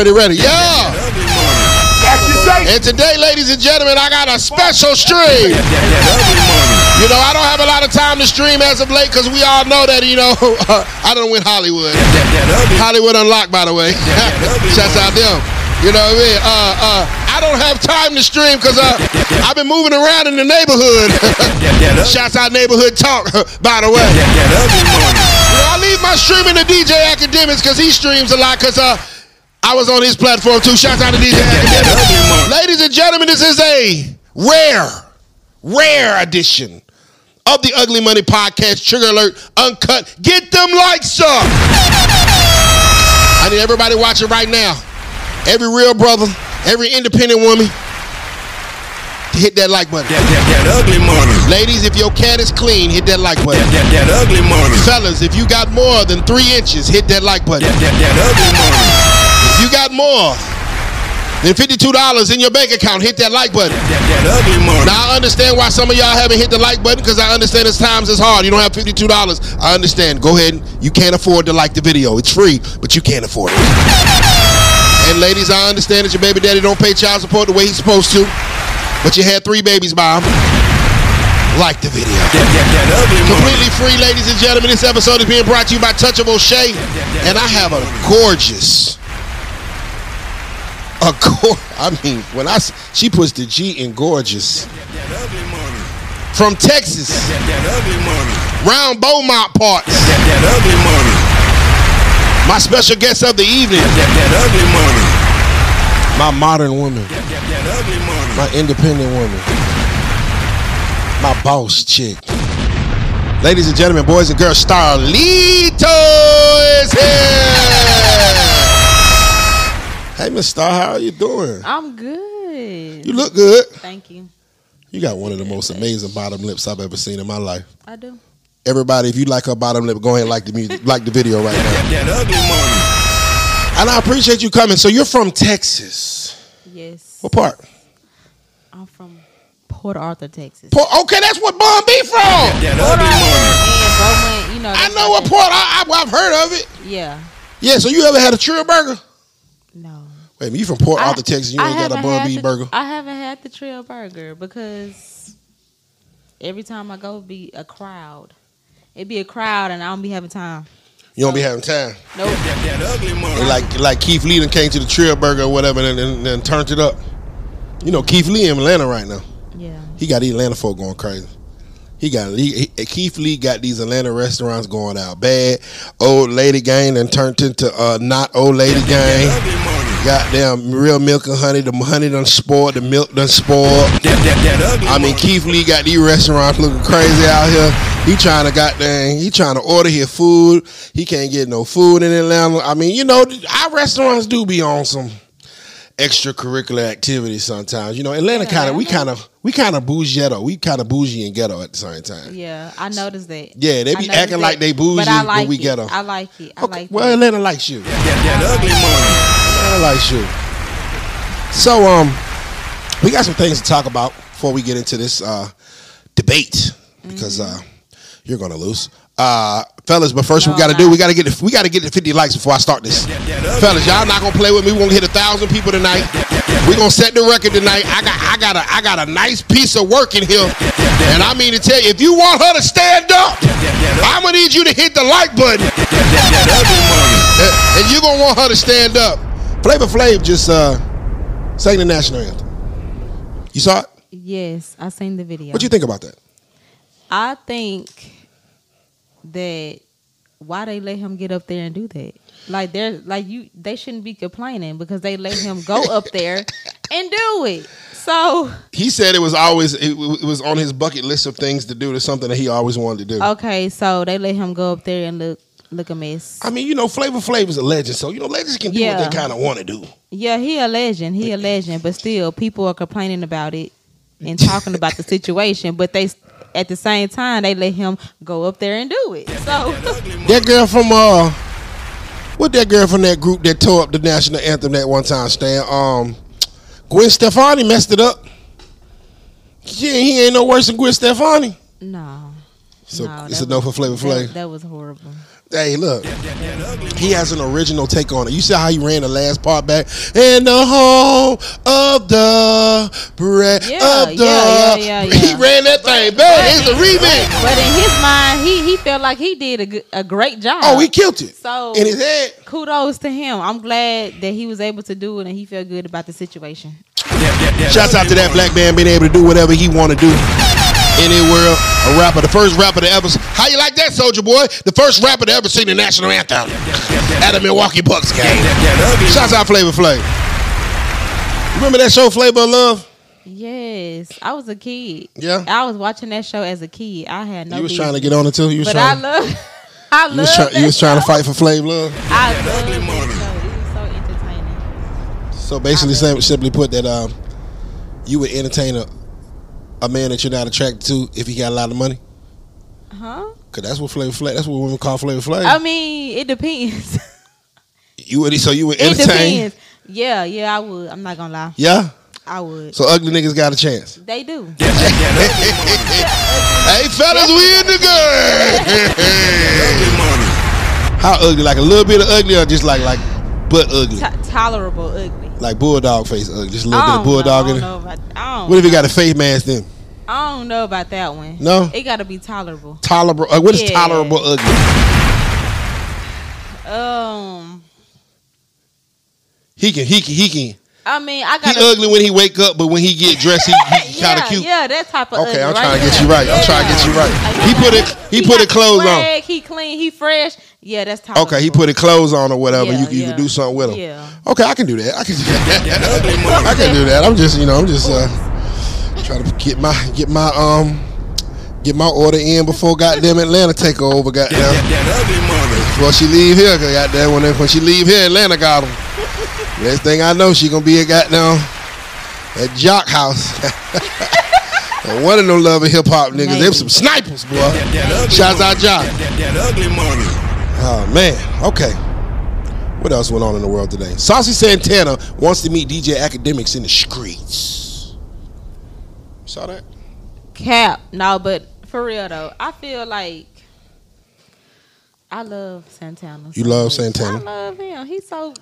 already ready. Yeah. And today, ladies and gentlemen, I got a special stream. You know, I don't have a lot of time to stream as of late because we all know that, you know, I don't win Hollywood. Hollywood Unlocked, by the way. Shouts out them. You know what I mean? Uh, uh, I don't have time to stream because uh, I've been moving around in the neighborhood. Shouts out Neighborhood Talk, by the way. You know, I leave my streaming to DJ Akademiks because he streams a lot because uh, I was on his platform too. Shouts out to DJ. Ladies and gentlemen, this is a rare, rare edition of the Ugly Money Podcast. Trigger alert, uncut. Get them likes up. I need everybody watching right now. Every real brother, every independent woman, to hit that like button. That, that, that ugly money. Ladies, if your cat is clean, hit that like button. That, that, that ugly money. Fellas, if you got more than three inches, hit that like button. That, that, that ugly money. If you got more than $52 in your bank account, hit that like button. That, that ugly money. Now, I understand why some of y'all haven't hit the like button because I understand it's times it's hard. You don't have $52. I understand. Go ahead. You can't afford to like the video. It's free, but you can't afford it. And ladies, I understand that your baby daddy don't pay child support the way he's supposed to, but you had three babies by him. Like the video. That ugly money. Completely free, ladies and gentlemen. This episode is being brought to you by Touch of O'Shea. And I have a gorgeous, a gor- I mean, when I she puts the G in gorgeous from Texas, round Beaumont parts. My special guest of the evening, my modern woman, my independent woman, my boss chick. Ladies and gentlemen, boys and girls, Starrletto is here. Hey, Miss Star, how are you doing? I'm good. You look good. Thank you. You got one of the most amazing bottom lips I've ever seen in my life. I do. Everybody, if you like her bottom lip, go ahead and like the music, like the video right now. That, that ugly money. And I appreciate you coming. So you're from Texas. Yes. What part? I'm from Port Arthur, Texas. Port, okay, that's what Bun B from. That Port ugly Arthur money. and Beaumont, you know. I know what port. I, I, I've heard of it. Yeah. Yeah. So you ever had a Trill burger? No. Wait a minute, you from Port I- Arthur, Texas? You I ain't got a haven't Bun B the- burger? I haven't had the Trill burger because every time I go, it be a crowd. It be a crowd, and I don't be having time. You don't be having time. Nope. That, that ugly money. Like like Keith Lee done came to the Trill burger or whatever, and then and turned it up. You know Keith Lee in Atlanta right now. Yeah. He got these Atlanta folk going crazy. He got he, he- Keith Lee got these Atlanta restaurants going out bad. Old lady gang and turned into uh, not old lady gang. Ugly money. Goddamn real milk and honey. The honey done spoiled. The milk done spoiled. That, that, that ugly I mean. Keith Lee got these restaurants looking crazy out here. He trying to goddamn, he trying to order his food. He can't get no food in Atlanta. I mean, you know, our restaurants do be on some extracurricular activities sometimes. You know, Atlanta Yeah, kind of, we kind of, we kind of bougie ghetto. We kind of bougie and ghetto at the same time. Yeah. I noticed that. Yeah, they be noticed acting like they bougie, but, I but like we it. ghetto. I like it. I Okay, like well, it. Atlanta likes you. That, that ugly money. Atlanta likes you. So, um, we got some things to talk about before we get into this uh, debate because uh, you're gonna lose, uh, fellas. But first, No, we got to I'm do we got to get the, we got to get the 50 likes before I start this. That, that ugly Fellas, y'all not gonna play with me. We're gonna hit a thousand people tonight. We're gonna set the record tonight. I got I got a I got a nice piece of work in here. And I mean to tell you, if you want her to stand up, I'm gonna need you to hit the like button. That, that ugly money. And you're gonna want her to stand up. Flavor Flav just uh sang the national anthem. You saw it? Yes, I seen the video. What do you think about that? I think that why they let him get up there and do that. Like they're like you they shouldn't be complaining because they let him go up there and do it. So He said it was always it, it was on his bucket list of things to do. To something that he always wanted to do. okay, so they let him go up there and look look a mess. I mean, you know, Flavor Flav is a legend, so you know, legends can do what they kind of want to do. Yeah, he a legend. He a legend, but still people are complaining about it and talking about the situation, but they at the same time they let him go up there and do it. So That girl from uh, what that girl from that group that tore up the national anthem that one time, Stan? Um, Gwen Stefani messed it up. Yeah, he ain't no worse than Gwen Stefani. no. So no, it's that no for Flavor Flav. That, that was horrible. Hey, look. He has an original take on it. You see how he ran the last part back? In the home of the bread Yeah, of the. yeah, yeah, yeah, He ran that thing back. It's a remix. But in his mind, he he felt like he did a, good- a great job. Oh, he killed it. So In his head. kudos to him. I'm glad that he was able to do it and he felt good about the situation. Shouts out to that black man being able to do whatever he want to do. Anywhere, a rapper, the first rapper to ever. How you like that, Soldier Boy? The first rapper to ever sing the national anthem at a Milwaukee Bucks game. Shouts out Flavor Flav. Remember that show, Flavor of Love? Yes, I was a kid. Yeah. I was watching that show as a kid. I had no. you was business. trying to get on it too. You was but I trying. love. I love. you was, try, you was trying to fight for Flav Love. I love that show. It was so entertaining. So basically, simply put, that um, you would entertain a, a man that you're not attracted to if he got a lot of money. Huh? Cause that's what Flavor Flav. That's what women call Flavor Flav. I mean, it depends. you would. So you would it entertain. depends. Yeah, yeah, I would. I'm not gonna lie. Yeah. I would. So ugly niggas got a chance. They do. Hey fellas, we in the game. How ugly? Like a little bit of ugly, or just like like butt ugly, T- tolerable ugly. Like bulldog face ugly, just a little bit of bulldog know, in it. about. What if he got a face mask then? I don't know about that one. No? it got to be tolerable. Tolerable. Uh, what is Yeah. tolerable ugly? Um, He can. He can. He can. I mean, I got. He ugly when he wake up, but when he get dressed, he, he kind yeah, of cute. Yeah, that type of. Okay, ugly I'm right trying to get you right. I'm trying to get you right. He put it. He put got it clothes on. He clean. He fresh. Yeah, that's tolerable. Okay, he put it clothes on or whatever. Yeah, you, you yeah. can do something with him. Yeah. Okay, I can do that. I can do that. I can do that. I'm just, you know, I'm just uh, trying to get my get my um get my order in before goddamn Atlanta take her over. Goddamn before she leave here, cause goddamn when when she leave here, Atlanta got him. Next thing I know, she gonna be at goddamn at Jock House. One of them love hip hop niggas. Them Maybe. some snipers, boy. Shouts out Jock. That ugly money. Oh man. Okay. What else went on in the world today? Saucy Santana wants to meet DJ Akademiks in the streets. You saw that? Cap. No, but for real though, I feel like I love Santana. You so love much. Santana? I love him. He's so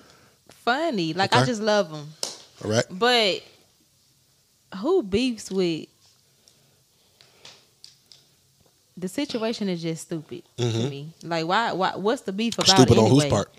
funny. Like I just love them. All right. But who beefs with the situation is just stupid to me. Like why why what's the beef about Mm-hmm. Stupid on anyway? whose part?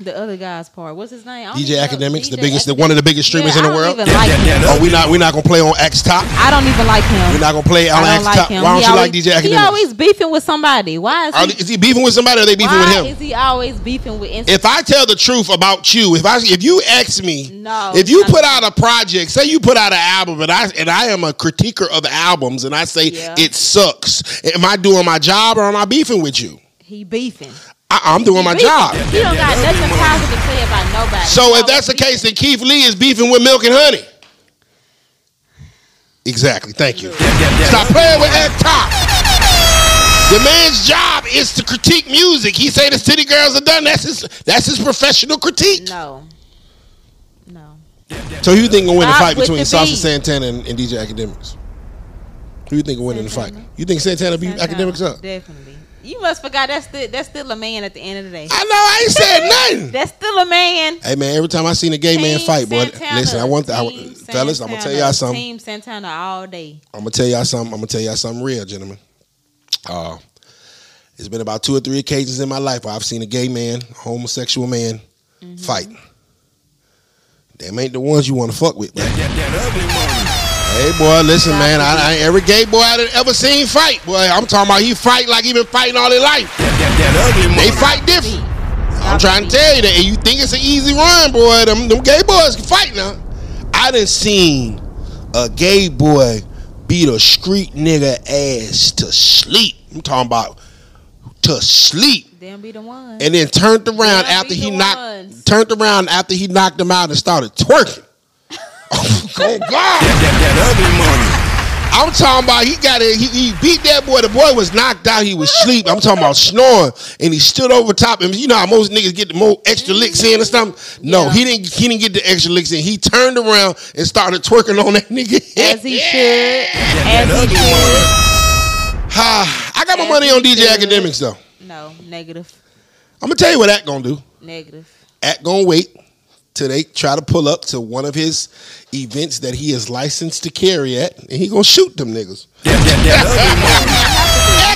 The other guy's part. What's his name? I don't DJ. Akademiks, the biggest, Akademiks. one of the biggest streamers Yeah, in the I don't world. even like him. Oh, we not we not gonna play on X Top. I don't even like him. We're not gonna play on I X don't like Top. him. Why don't He you always, like DJ Akademiks? He always beefing with somebody. Why is he? they- is he beefing with somebody or are they beefing why with him? is he always beefing with? Inst- if I tell the truth about you, if I if you ask me, No, if you put out a project, say you put out an album, and I and I am a critiquer of albums, and I say Yeah. it sucks, am I doing my job or am I beefing with you? he beefing. I, I'm doing my job. He don't got nothing positive to say about nobody. So if that's the case, then Keith Lee is beefing with Milk and Honey. Exactly. Thank you. Stop playing with X Top. The man's job is to critique music. He say the city girls are done. That's his. That's his professional critique. no, no. So who you think will win the fight between the. Santana and, and DJ Akademiks? Who you think will win in the fight? You think Santana beat Santana, Akademiks up? Definitely. You must forgot that's still that's still a man at the end of the day. I know. I ain't said nothing. That's still a man. Hey man, every time I seen a gay man fight, boy, Santana, listen, I want, I, Team fellas, I'm gonna tell y'all something. Team Santana all day. I'm gonna tell y'all something. I'm gonna tell y'all something real, gentlemen. Uh, it's been about two or three occasions in my life where I've seen a gay man, a homosexual man, Mm-hmm. fight. Them ain't the ones you want to fuck with, man. That, that ugly money. Hey, boy, listen, man. I, I ain't every gay boy I done ever seen fight. Boy, I'm talking about he fight like he been fighting all his life. That, that, that ugly money. They fight different. I'm trying to tell you that. And you think it's an easy run, boy? Them, them gay boys can fight now. I done seen a gay boy beat a street nigga ass to sleep. I'm talking about to sleep. Them be the ones. And then turned around Yeah, after be he knocked ones. turned around after he knocked him out and started twerking. Oh God. That, that, that ugly money. I'm talking about he got it. He, he beat that boy. The boy was knocked out. He was asleep. I'm talking about snoring, and he stood over top him. You know how most niggas get the more extra licks in or something. No, Yeah. he didn't. He didn't get the extra licks in. He turned around and started twerking on that nigga. As he should. As he should. Ah, I got my As money on DJ should. Akademiks though. No, negative, I'm gonna tell you what that gonna do. negative. Act gonna wait till they try to pull up to one of his events that he is licensed to carry at, and he gonna shoot them niggas. Act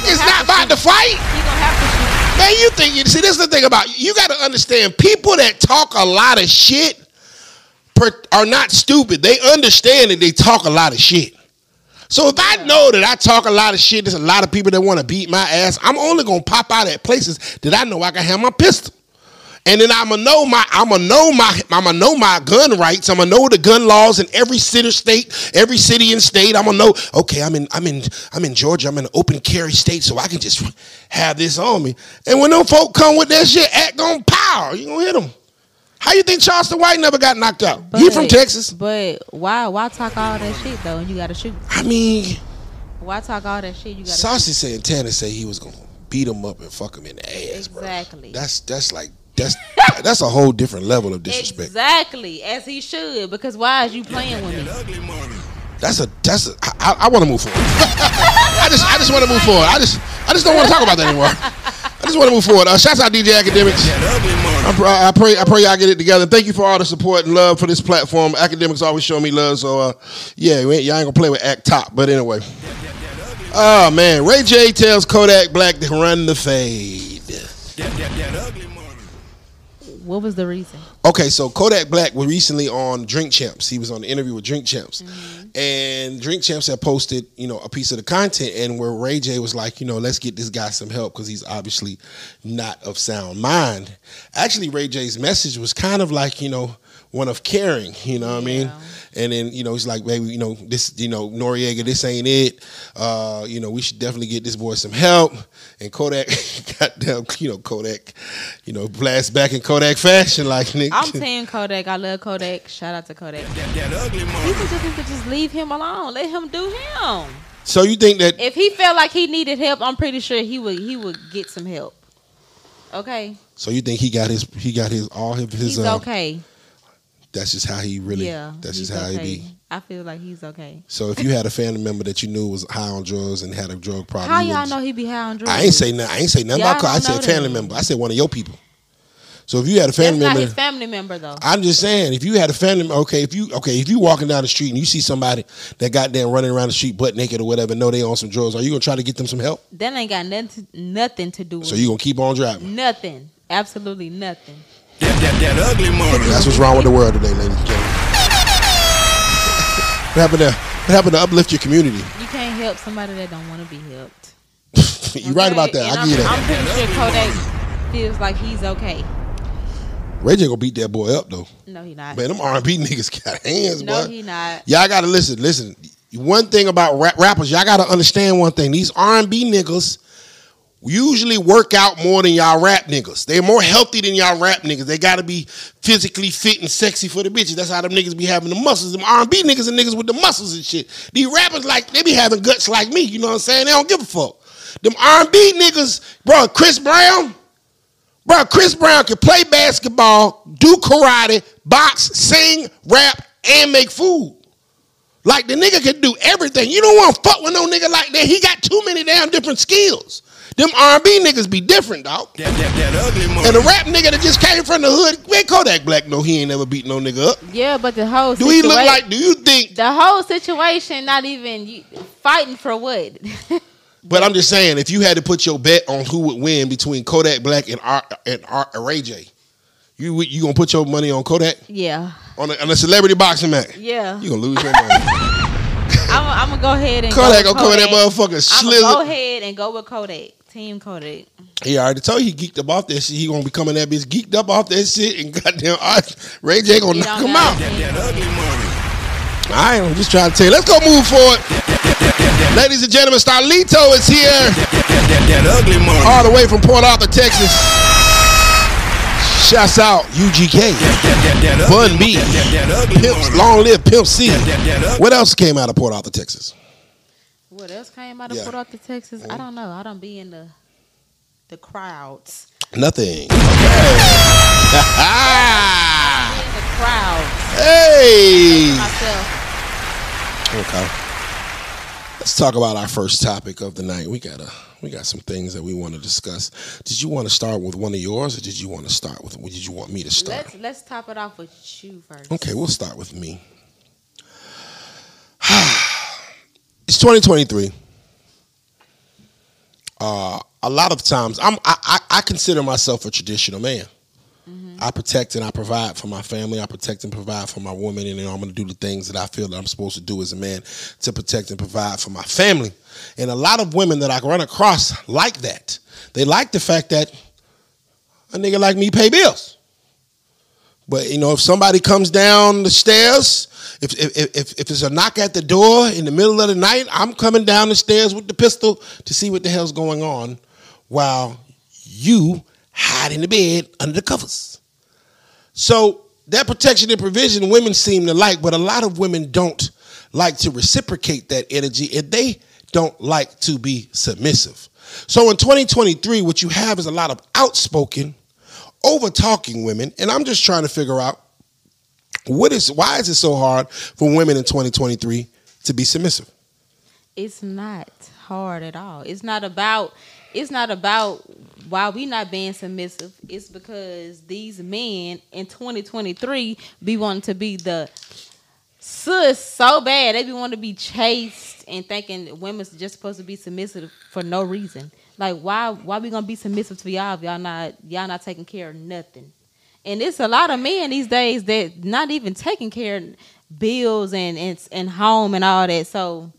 is not about to fight. He gonna have to shoot. Man, you think you see this is the thing about you got to understand people that talk a lot of shit per, are not stupid. They understand that they talk a lot of shit. So if I know that I talk a lot of shit, there's a lot of people that want to beat my ass. I'm only gonna pop out at places that I know I can have my pistol. And then I'ma know my I'ma know my I'ma know my ugn rights. I'ma know the gun laws in every city state, every city and state. I'ma know, okay, I'm in I'm in I'm in Georgia, I'm in an open carry state, so I can just have this on me. And when them folk come with that shit, act on power, you gonna hit them. How you think Charleston White never got knocked out? he from Texas. But why why talk all that shit though? and You gotta shoot. I mean, Why talk all that shit? You gotta Saucy Santana said he was gonna beat him up and fuck him in the shoot. ass, bro. Exactly. That's that's like that's that's a whole different level of disrespect. Exactly, as he should. Because why is you playing with me? That's a that's a I, I, I want to move forward. I just I just want to move forward. I just I just don't want to talk about that anymore. I just want to move forward. Uh, shouts out DJ Akademiks. That ugly money. I, pr- I pray I pray y'all get it together. Thank you for all the support and love for this platform. Akademiks always show me love, so uh, yeah, we ain't- y'all ain't gonna play with Act Top. But anyway, oh man, Ray J tells Kodak Black to run the fade. That, that, that ugly money. What was the reason? Okay, so Kodak Black was recently on Drink Champs. He was on the interview with Drink Champs. Mm-hmm. And Drink Champs had posted, you know, a piece of the content and where Ray J was like, you know, let's get this guy some help because he's obviously not of sound mind. Actually, Ray J's message was kind of like, you know, one of caring, you know what I mean? Yeah. And then, you know, he's like, baby, you know, this, you know, Noreaga, this ain't it. Uh, you know, we should definitely get this boy some help. And Kodak, goddamn, you know, Kodak, you know, blast back in Kodak fashion, like nigga. I'm saying Kodak. I love Kodak. Shout out to Kodak. That, that ugly money. People just need to just leave him alone. Let him do him. So you think that If he felt like he needed help, I'm pretty sure he would he would get some help. Okay, so you think he got his he got his all his, his he's uh, okay. That's just how he really yeah, that's just how okay. he be. I feel like he's okay. So if you had a family member that you knew was high on drugs and had a drug problem, How y'all know he be high on drugs? I ain't say nothing. I ain't say nothing Y'all about. I said family member. I said one of your people. So if you had a That's family not member, his family member though. I'm just saying, if you had a family, okay, if you okay, if you walking down the street and you see somebody that got there running around the street butt naked or whatever, know they on some drugs, are you gonna try to get them some help? that ain't got nothing to, nothing to do with So you gonna keep on driving? nothing. Absolutely nothing. That, that, that ugly money. That's what's wrong with the world today, ladies and gentlemen. What happened to what happened to uplift your community? You can't help somebody that don't want to be helped. You're right about that. And I I'm, give you that. I'm pretty sure Kodak feels like he's okay. Ray J gonna beat that boy up though. No, he not. Man, them R and B niggas got hands, no, boy. he not. Y'all gotta listen. Listen. One thing about rap- rappers, y'all gotta understand one thing. These R and B niggas usually work out more than y'all rap niggas. They're more healthy than y'all rap niggas. They gotta be physically fit and sexy for the bitches. That's how them niggas be having the muscles. Them R and B niggas and niggas with the muscles and shit. These rappers like they be having guts like me. You know what I'm saying? They don't give a fuck. Them R and B niggas, bro. Chris Brown. Bro, Chris Brown can play basketball, do karate, box, sing, rap, and make food. Like the nigga can do everything. You don't want to fuck with no nigga like that. He got too many damn different skills. Them R&B niggas be different, dog. That, that, that ugly money. And the rap nigga that just came from the hood, man, Kodak Black, no, he ain't never beat no nigga up. Yeah, but the whole Do he look like? Do you think? the whole situation? Not even you, fighting for what? But I'm just saying, if you had to put your bet on who would win between Kodak Black and R and R, Ray J, you would- you gonna put your money on Kodak yeah, on a, on a celebrity boxing match? yeah. You gonna lose your money. I'm, I'm gonna go ahead and Kodak go gonna with come that Kodak. motherfucker I'm gonna go ahead and go with Kodak. Team Kodak. He already told you he geeked up off that shit. He gonna be coming that bitch geeked up off that shit and goddamn Ray J gonna knock him out. it. That ugly money. I am just trying to tell you. Let's go move forward. Ladies and gentlemen, Starrletto is here all the way from Port Arthur, Texas. Shouts out UGK. Bun B. Pimps, long live Pimp C. What else came out of Port Arthur, Texas? What else came out of Yeah. Port Arthur, Texas? I don't know. I don't be in the the crowds. Nothing. In the crowds hey. Okay. Let's talk about our first topic of the night. We got a we got some things that we want to discuss. Did you want to start with one of yours, or did you want to start with? Did you want me to start? Let's let's top it off with you first. Okay, we'll start with me. it's 2023. Uh, a lot of times, I'm I, I, I consider myself a traditional man. I protect and I provide for my family. I protect and provide for my woman, and you know, I'm going to do the things that I feel that I'm supposed to do as a man to protect and provide for my family. And a lot of women that I run across like that. They like the fact that a nigga like me pay bills. But you know, if somebody comes down the stairs, if if if, if it's a knock at the door in the middle of the night, I'm coming down the stairs with the pistol to see what the hell's going on, while you hide in the bed under the covers. So that protection and provision women seem to like, but a lot of women don't like to reciprocate that energy, and they don't like to be submissive. So in 2023, what you have is a lot of outspoken, over talking women, and I'm just trying to figure out what is why is it so hard for women in 2023 to be submissive? It's not hard at all. It's not about it's not about why we not being submissive. It's because these men in 2023 be wanting to be the sus so bad. They be wanting to be chased and thinking women's just supposed to be submissive for no reason. Like why why we gonna be submissive to y'all if y'all not y'all not taking care of nothing? And it's a lot of men these days that not even taking care of bills and and, and home and all that. So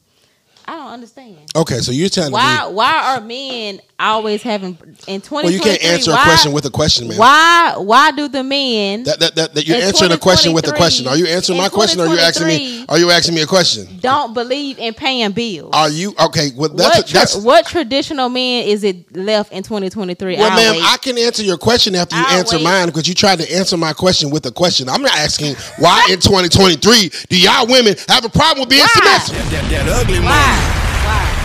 I don't understand. Okay, so you're telling Why me why are men always having in 2023 well, you can't answer why, a question with a question, man. Why why do the men That, that, that, that you're answering a question with a question. Are you answering my question or are you asking me are you asking me a question? don't believe in paying bills? Are you okay, well that's what, tra- that's what traditional men is it left in 2023? Well, I'll ma'am, wait. I can answer your question after you I'll answer wait. mine because you tried to answer my question with a question. I'm not asking why in 2023 do y'all women have a problem with being Why? submissive. That, that, that ugly why? money. Why?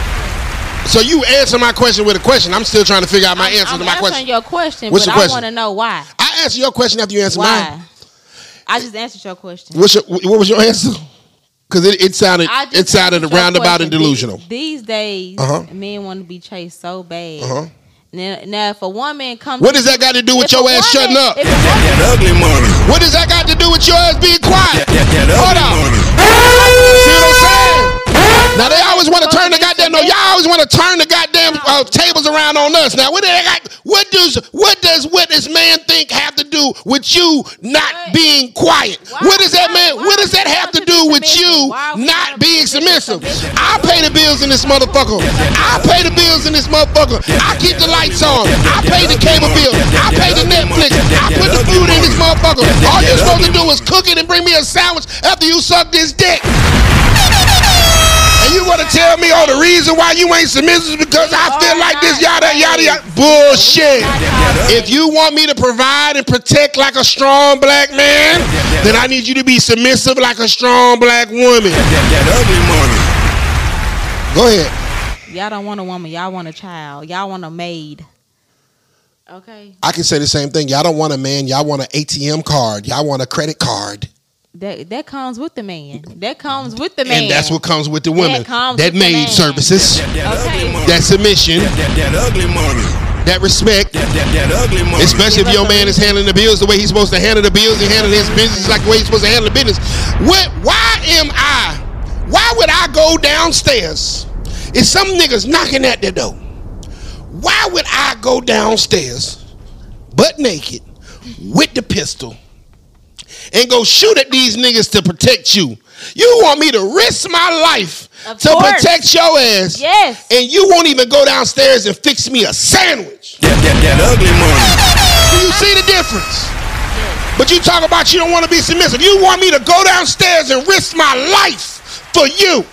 So you answer my question with a question. I'm still trying to figure out my I'm, answer I'm to my answering question. your question, What's but your question? But I want to know why. I answer your question after you answer mine. I just answered your question. What's your, what was your answer? Because it, it sounded it sounded answered your roundabout and delusional. These, these days, Uh-huh. men want to be chased so bad. Uh-huh. Now, now, if a woman comes, What does that got to do with your ass woman- shutting up? That, that ugly money. What does that got to do with your ass being quiet? That, that, that Hold ugly on. money. See what I'm saying? Now they always want to turn the goddamn no, y'all always want to turn the goddamn uh, tables around on us. Now what do they got? What does what does what this man think have to do with you not being quiet? What does that man? What does that have to do with you not being submissive? submissive? I pay the bills in this motherfucker. I pay the bills in this motherfucker. I keep the lights on. I pay the cable bill. I pay the Netflix. I put the food in this motherfucker. All you're supposed to do is cook it and bring me a sandwich after you suck this dick. And you want to tell me, oh, the reason why you ain't submissive is because I feel like this, yada, yada, yada. Bullshit. If you want me to provide and protect like a strong black man, then I need you to be submissive like a strong black woman. That, that ugly money. Go ahead. y'all don't want a woman, y'all want a child, y'all want a maid. Okay, I can say the same thing. Y'all don't want a man. Y'all want an ATM card. Y'all want a credit card. That that comes with the man. That comes with the man. And that's what comes with the women. That comes That with the maid man. services, That, that Okay. ugly that submission, That, that, that ugly money. that respect. That, that, that ugly money. Especially if your man is handling the bills the way he's supposed to handle the bills and handling his business like the way he's supposed to handle the business. What? Why am I? Why would I go downstairs if some niggas knocking at the door? Why would I go downstairs, butt naked, with the pistol, and go shoot at these niggas to protect you? You want me to risk my life Of to course. protect your ass? Yes. And you won't even go downstairs and fix me a sandwich. That, that, that ugly money. Do you see the difference? But you talk about you don't want to be submissive. You want me to go downstairs and risk my life for you.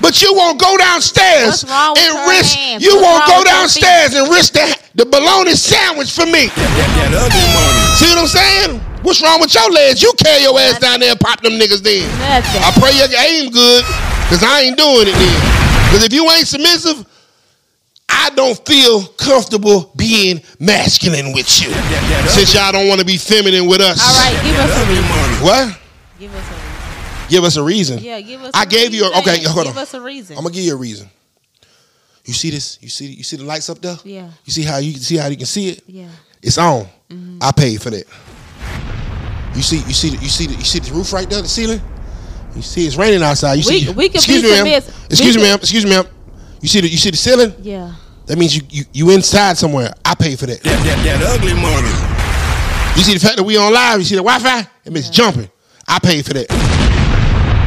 But you won't go downstairs What's wrong with and risk. hands? You What's won't go downstairs and risk the, the bologna sandwich for me. That, that ugly money. See what I'm saying? What's wrong with your legs? You carry your ass down there and pop them niggas then. Nothing. I pray your aim good, cause I ain't doing it then. Cause if you ain't submissive, I don't feel comfortable being masculine with you. That, that ugly Since y'all don't want to be feminine with us. All right, give us a reason. money. What? Give us a reason. Give us a reason. Yeah, give us. I a gave you a- reason. okay, hold on. Give us a reason. I'm gonna give you a reason. You see this? You see you see the lights up there? Yeah. You see how you see how you can see it? Yeah. It's on. Mm-hmm. I paid for that. You see you see the, you see the, you see the roof right there, the ceiling. You see it's raining outside. You We- see? we could excuse be me, ma'am. Excuse we me, could- ma'am. Excuse me, ma'am. You see the you see the ceiling? Yeah. That means you you, you inside somewhere. I pay for that. That, that, that ugly money. You see the fact that we on live. You see the Wi-Fi. It means jumping. I pay for that.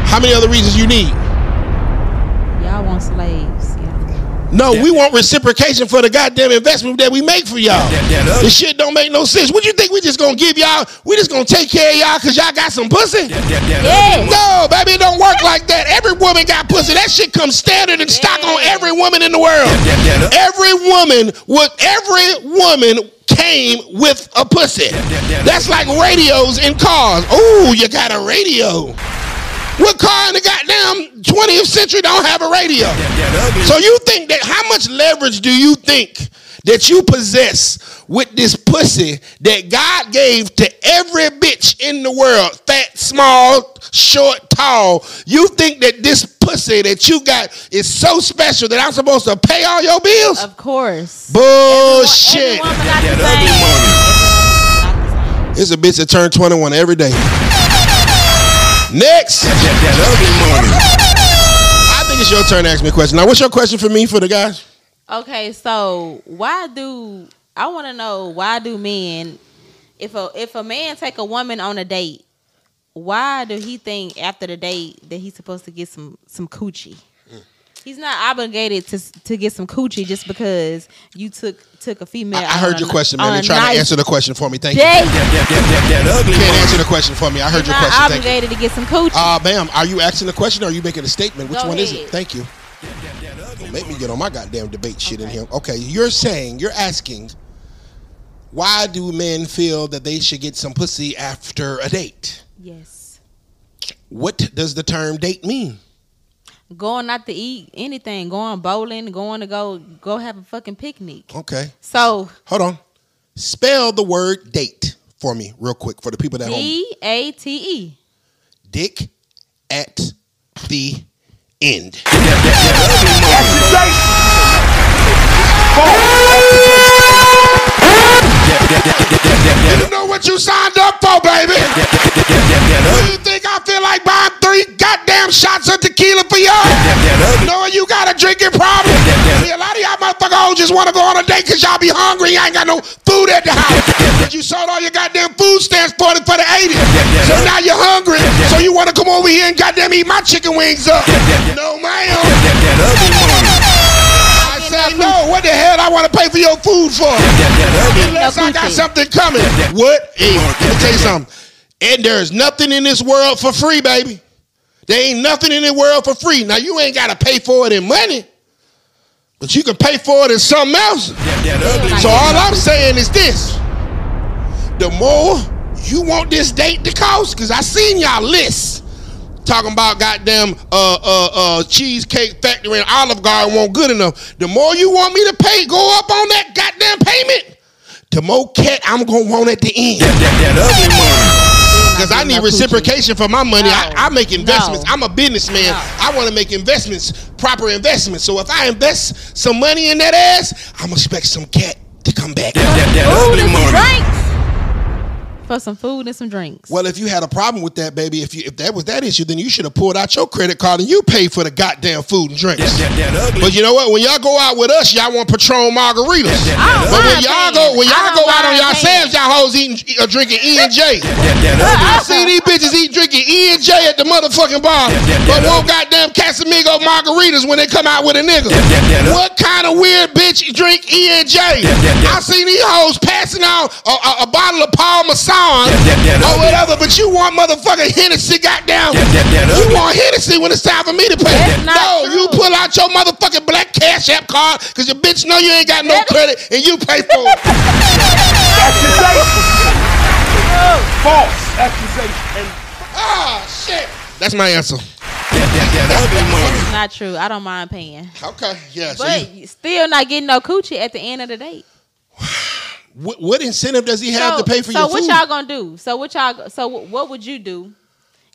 How many other reasons you need? Y'all want slaves. Yeah. No, we want reciprocation for the goddamn investment that we make for y'all. That, that ugly. This shit don't make no sense. What you think we just gonna give y'all? We just gonna take care of y'all because y'all got some pussy? That, that, that Yes. No, baby, it don't work like that. Every woman got pussy. That shit comes standard and stock on every woman in the world. that, that, Every woman would every woman came with a pussy. that- That's like radios in cars. Ooh, you got a radio. What car in the goddamn 20th century don't have a radio? that, that. So you think that how much leverage do you think that you possess with this pussy that God gave to every bitch in the world, fat, small, short, tall? You think that this pussy that you got is so special that I'm supposed to pay all your bills? Of course. Bullshit. Every woman not that the ugly same. money. Every woman not. It's a bitch that turned 21 every day. Next. That, that ugly money. I think it's your turn to ask me a question. Now, what's your question for me, for the guys? Okay, so why do I want to know why do men if a if a man take a woman on a date, why do he think after the date that he's supposed to get some some coochie? He's not obligated to to get some coochie just because you took took a female. I, I heard your a- question, man. You're trying nice to answer the question for me. Thank you. date. That, that, that, that, that ugly You can't answer the question for me. I heard You're your not question. Thank you. obligated to get some coochie. Uh, ma'am, are you asking a question or are you making a statement? Which Go one is it? Thank you. That, that ugly Make me get on my goddamn debate shit in here. Okay, you're saying, you're asking, why do men feel that they should get some pussy after a date? yes, What does the term date mean? Going out to eat anything, going bowling, going to go go have a fucking picnic. Okay, So hold on. Spell the word date for me, real quick, for the people at home. D A T E. Dick at the end. That, that, that ugly money. That, that, that, that, that, that, You know what you signed up for, baby. All just want to go on a date because y'all be hungry. Y'all ain't got no food at the house. You sold all your goddamn food stamps for the, for the 80s. So now you're hungry. So you want to come over here and goddamn eat my chicken wings up. No, ma'am. I say no. What the hell I want to pay for your food for? Unless I got something coming. What? Hey, let me tell you something. And there's nothing in this world for free, baby. There ain't nothing in the world for free. Now you ain't gotta pay for it in money, but you can pay for it in something else. That. So all I'm saying is this: the more you want this date to cost, because I seen y'all lists talking about goddamn uh uh uh cheesecake factory and Olive Garden won't good enough. The more you want me to pay, go up on that goddamn payment. The more cat I'm gonna want at the end. That, that, that ugly money. Because I need No coochie. reciprocation for my money. I, No. I make investments. No. I'm a businessman. No. I want to make investments, proper investments. So if I invest some money in that ass, I'm gonna expect some cat to come back. Ugly and some money. drinks. For some food and some drinks. Well, if you had a problem with that, baby, if you if that was that issue, then you should have pulled out your credit card and you paid for the goddamn food and drinks. That, that, that ugly. But you know what? When y'all go out with us, y'all want Patron margaritas. That, I don't But when y'all paying. go when I y'all don't go out on mind yourselves, paying. y'all hoes eating uh, drinking E and J. that, that ugly. I see these bitches eat drinking E and J at the motherfucking bar, that- but that- won't goddamn Casamigo margaritas when they come out with a nigga. that- that- What kind of weird bitch drink E and J? that- that- I seen these hoes passing out a, a, a bottle of Paul Masson that- that- or whatever, but you want motherfucking Hennessy, goddamn. You want Hennessy when it's time for me to pay. That's not no, you pull out your motherfucking black cash app card because your bitch know you ain't got no credit and you pay for it. False accusation. Ah, shit. That's my answer. That, that, that ugly money. It's not true. I don't mind paying. Okay, yeah. But you- you still not getting no coochie at the end of the date. What, what incentive does he have so, to pay for you? so your what y'all gonna do? So what y'all? So what would you do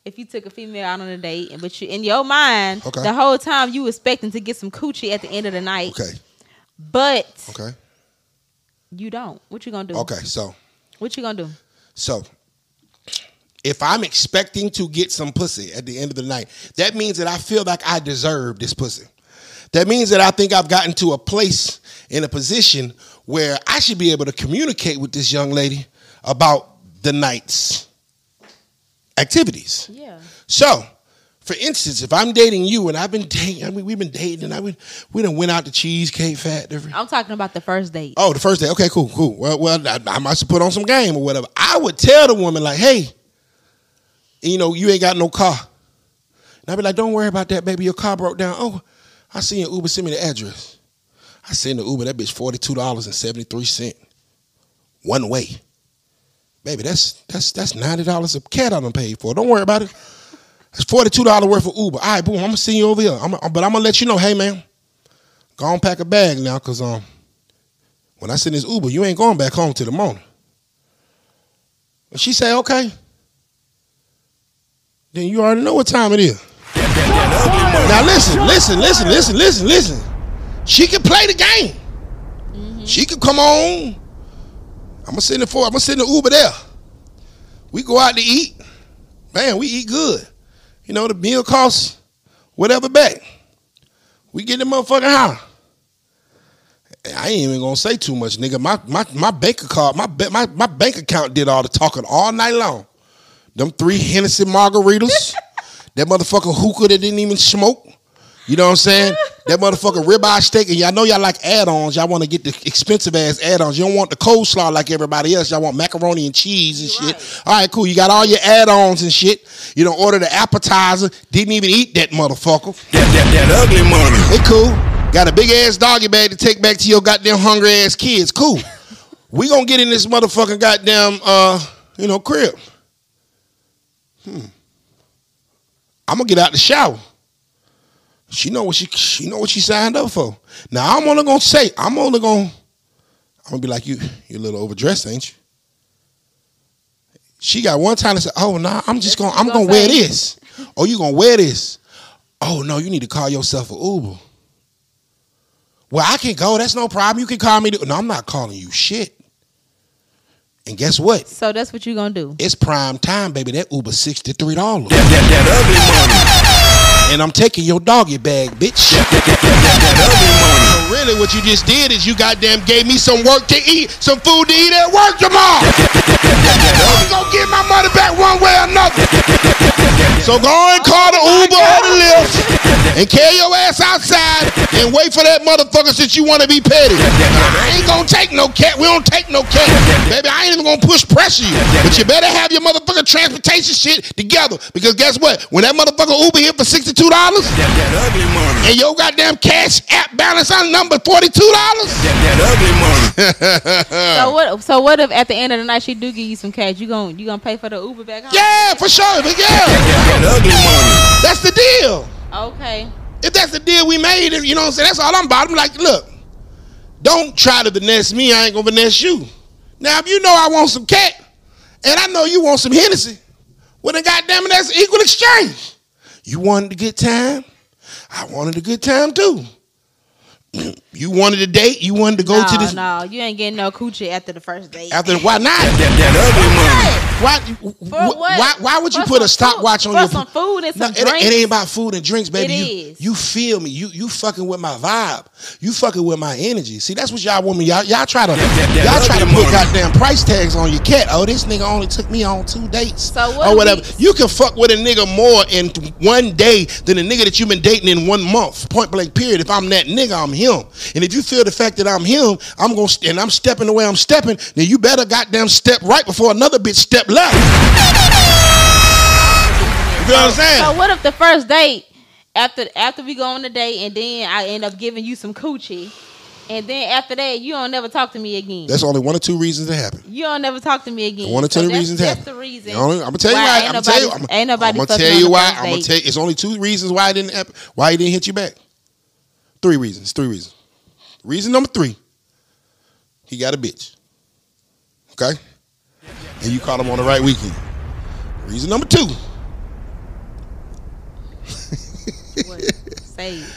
if you took a female out on a date, and but you in your mind, Okay. the whole time you expecting to get some coochie at the end of the night, Okay. but Okay. you don't. What you gonna do? Okay. So What you gonna do? so if I'm expecting to get some pussy at the end of the night, that means that I feel like I deserve this pussy. That means that I think I've gotten to a place in a position where I should be able to communicate with this young lady about the night's activities. Yeah. So, for instance, if I'm dating you and I've been dating, I mean, we've been dating and I been, we done went out to Cheesecake Factory. I'm talking about the first date. Oh, the first date. Okay, cool, cool. Well, well, I, I must have put on some game or whatever. I would tell the woman like, "Hey, you know, you ain't got no car," and I'd be like, "Don't worry about that, baby. Your car broke down. Oh, I see an Uber. Send me the address. I send the Uber. That bitch forty two dollars and seventy three cent one way. Baby, that's that's that's ninety dollars a cat I done paid for. Don't worry about it. Two dollars worth of Uber. All right, boom. I'm gonna see you over here. I'm, but I'm gonna let you know, hey man, go on pack a bag now, cause um, when I send this Uber, you ain't going back home till the morning. And she say, okay. Then you already know what time it is. Now listen, listen, listen, listen, listen, listen. She can play the game. Mm-hmm. She can come on. I'm gonna send it for. I'm gonna send the Uber there. We go out to eat. Man, we eat good. You know the meal costs whatever back. We get the motherfucking house. I ain't even gonna say too much, nigga. My my my bank account, my my my bank account did all the talking all night long. Them three Hennessy margaritas, that motherfucker hookah that didn't even smoke. You know what I'm saying? That motherfucker ribeye steak, and y'all know y'all like add-ons. Y'all want to get the expensive ass add-ons. You don't want the coleslaw like everybody else. Y'all want macaroni and cheese and shit. All right, cool. You got all your add-ons and shit. You don't order the appetizer. Didn't even eat that motherfucker. That, that, that ugly money. It cool. Got a big ass doggy bag to take back to your goddamn hungry ass kids. Cool. We gonna get in this motherfucking goddamn uh, you know, crib. Hmm. I'm gonna get out the shower. She know what she she know what she signed up for. Now I'm only gonna say, I'm only gonna I'm gonna be like you, You're a little overdressed, ain't you? She got one time to say, Oh nah, I'm just gonna I'm gonna gonna wear this. Oh, you gonna wear this. Oh no, you need to call yourself an Uber. Well, I can go. That's no problem. You can call me. No, I'm not calling you shit. And guess what? So that's what you're gonna do. It's prime time, baby. That Uber sixty three dollars, That, that, that ugly money. And I'm taking your doggy bag, bitch. So really, what you just did is you goddamn gave me some work to eat, some food to eat at work tomorrow. I'm gonna get my money back one way or another. So go and call the Uber or the Lyft and carry your ass outside and wait for that motherfucker since you want to be petty. I ain't gonna take no cat. We don't take no cat, baby. I ain't even gonna push pressure you, but you better have your motherfucking transportation shit together because guess what? When that motherfucker Uber here for sixty two dollars That, that ugly money. and your goddamn cash app balance on number forty two dollars. That, that ugly money. So what? So what if at the end of the night she do give you some cash? You gon' you gonna pay for the Uber back home? Yeah, for sure. But yeah, That, that ugly money. that's the deal. Okay. If that's the deal we made, and you know what I'm saying? That's all I'm about. I'm like, look, don't try to finesse me. I ain't gonna finesse you. Now, if you know I want some cat, and I know you want some Hennessy, well then goddamn it, that's equal exchange. You wanted a good time, I wanted a good time too. You wanted a date, you wanted to go no, to this no, you ain't getting no coochie after the first date. after why not? That, that ugly money. Why, For what? why why would you For put a stopwatch food- on for your some food and No, some it, drinks? it ain't about food and drinks, baby. It you, is. you feel me. You you fucking with my vibe. You fucking with my energy. See, that's what y'all want me. Y'all, y'all try to that- that y'all try to put money. goddamn price tags on your cat. Oh, this nigga only took me on two dates. So what oh, or whatever. we- You can fuck with a nigga more in one day than a nigga that you've been dating in one month. Point blank. Period. If I'm that nigga, I'm him. And if you feel the fact that I'm him, I'm gonna st- and I'm stepping the way I'm stepping, then you better goddamn step right before another bitch step left. You know what I'm saying? So what if the first date after after we go on the date and then I end up giving you some coochie, and then after that you don't never talk to me again. That's only one or two reasons it happened. you don't never talk to me again. One or two So that's, reasons That's happened. the reason. Only- I'm gonna tell you why I'm gonna nobody, tell you. I'm, ain't nobody. I'm gonna tell you why. I'm gonna tell you. It's only two reasons why it didn't happen. Why he didn't hit you back. Three reasons. Three reasons. Reason number three, he got a bitch. Okay? And you caught him on the right weekend. Reason number two. Say it.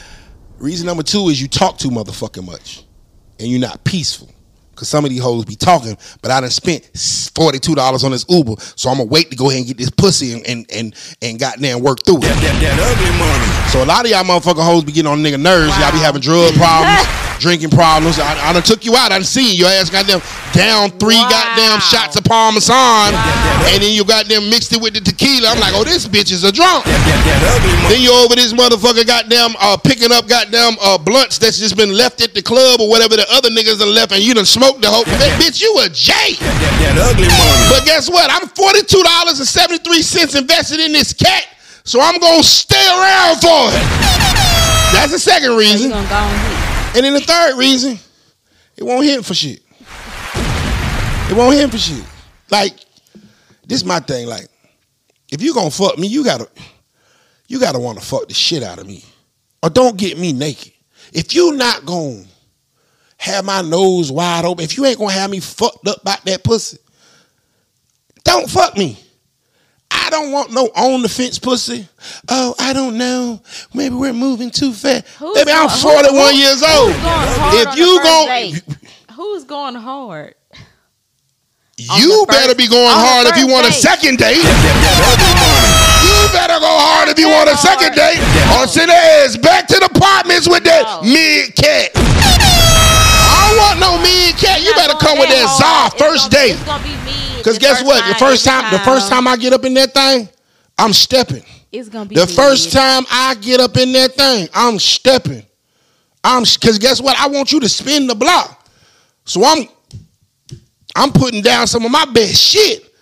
Reason number two is you talk too motherfucking much and you're not peaceful. Cause some of these hoes be talking, but I done spent forty two dollars on this Uber, so I'm gonna wait to go ahead and get this pussy and and and, and work through it. That, that, that ugly money. So a lot of y'all motherfucking hoes be getting on nigga nerves. Wow. Y'all be having drug problems. drinking problems. I, I done took you out. I done seen your ass goddamn down three Wow. goddamn shots of Parmesan, and then you goddamn mixed it with the tequila. I'm like, oh, this bitch is a drunk. Then you over this motherfucker goddamn uh, picking up goddamn uh, blunts that's just been left at the club or whatever the other niggas done left, and you done smoked the whole. Hey, bitch, you a J. But guess what? I'm forty two dollars and seventy three cents invested in this cat, so I'm gonna stay around for it. That's the second reason, and then the third reason, it won't hit for shit. It won't hit for shit. Like this is my thing. Like if you gonna fuck me, you gotta you gotta want to fuck the shit out of me, or don't get me naked. If you not gonna have my nose wide open, if you ain't gonna have me fucked up by that pussy, don't fuck me. I don't want no on the fence pussy. Oh, I don't know. Maybe we're moving too fast. Who's Baby, I'm going- 41 who- years old. Who's going hard If on you the first gon' date? Who's going hard? You better first- be going hard if you first want a second date. That, that ugly money. You better go hard if you want a second date. Or send her ass back to the apartments with that No. mid cat. I don't want no mid cat. You better come with that hard. Czar It's first gonna be- date. It's gonna be me. Cause guess what? The first time, the first time I get up in that thing, I'm stepping. it's gonna be The me. first time I get up in that thing, I'm stepping. I'm cause guess what? I want you to spin the block. So I'm I'm putting down some of my best shit.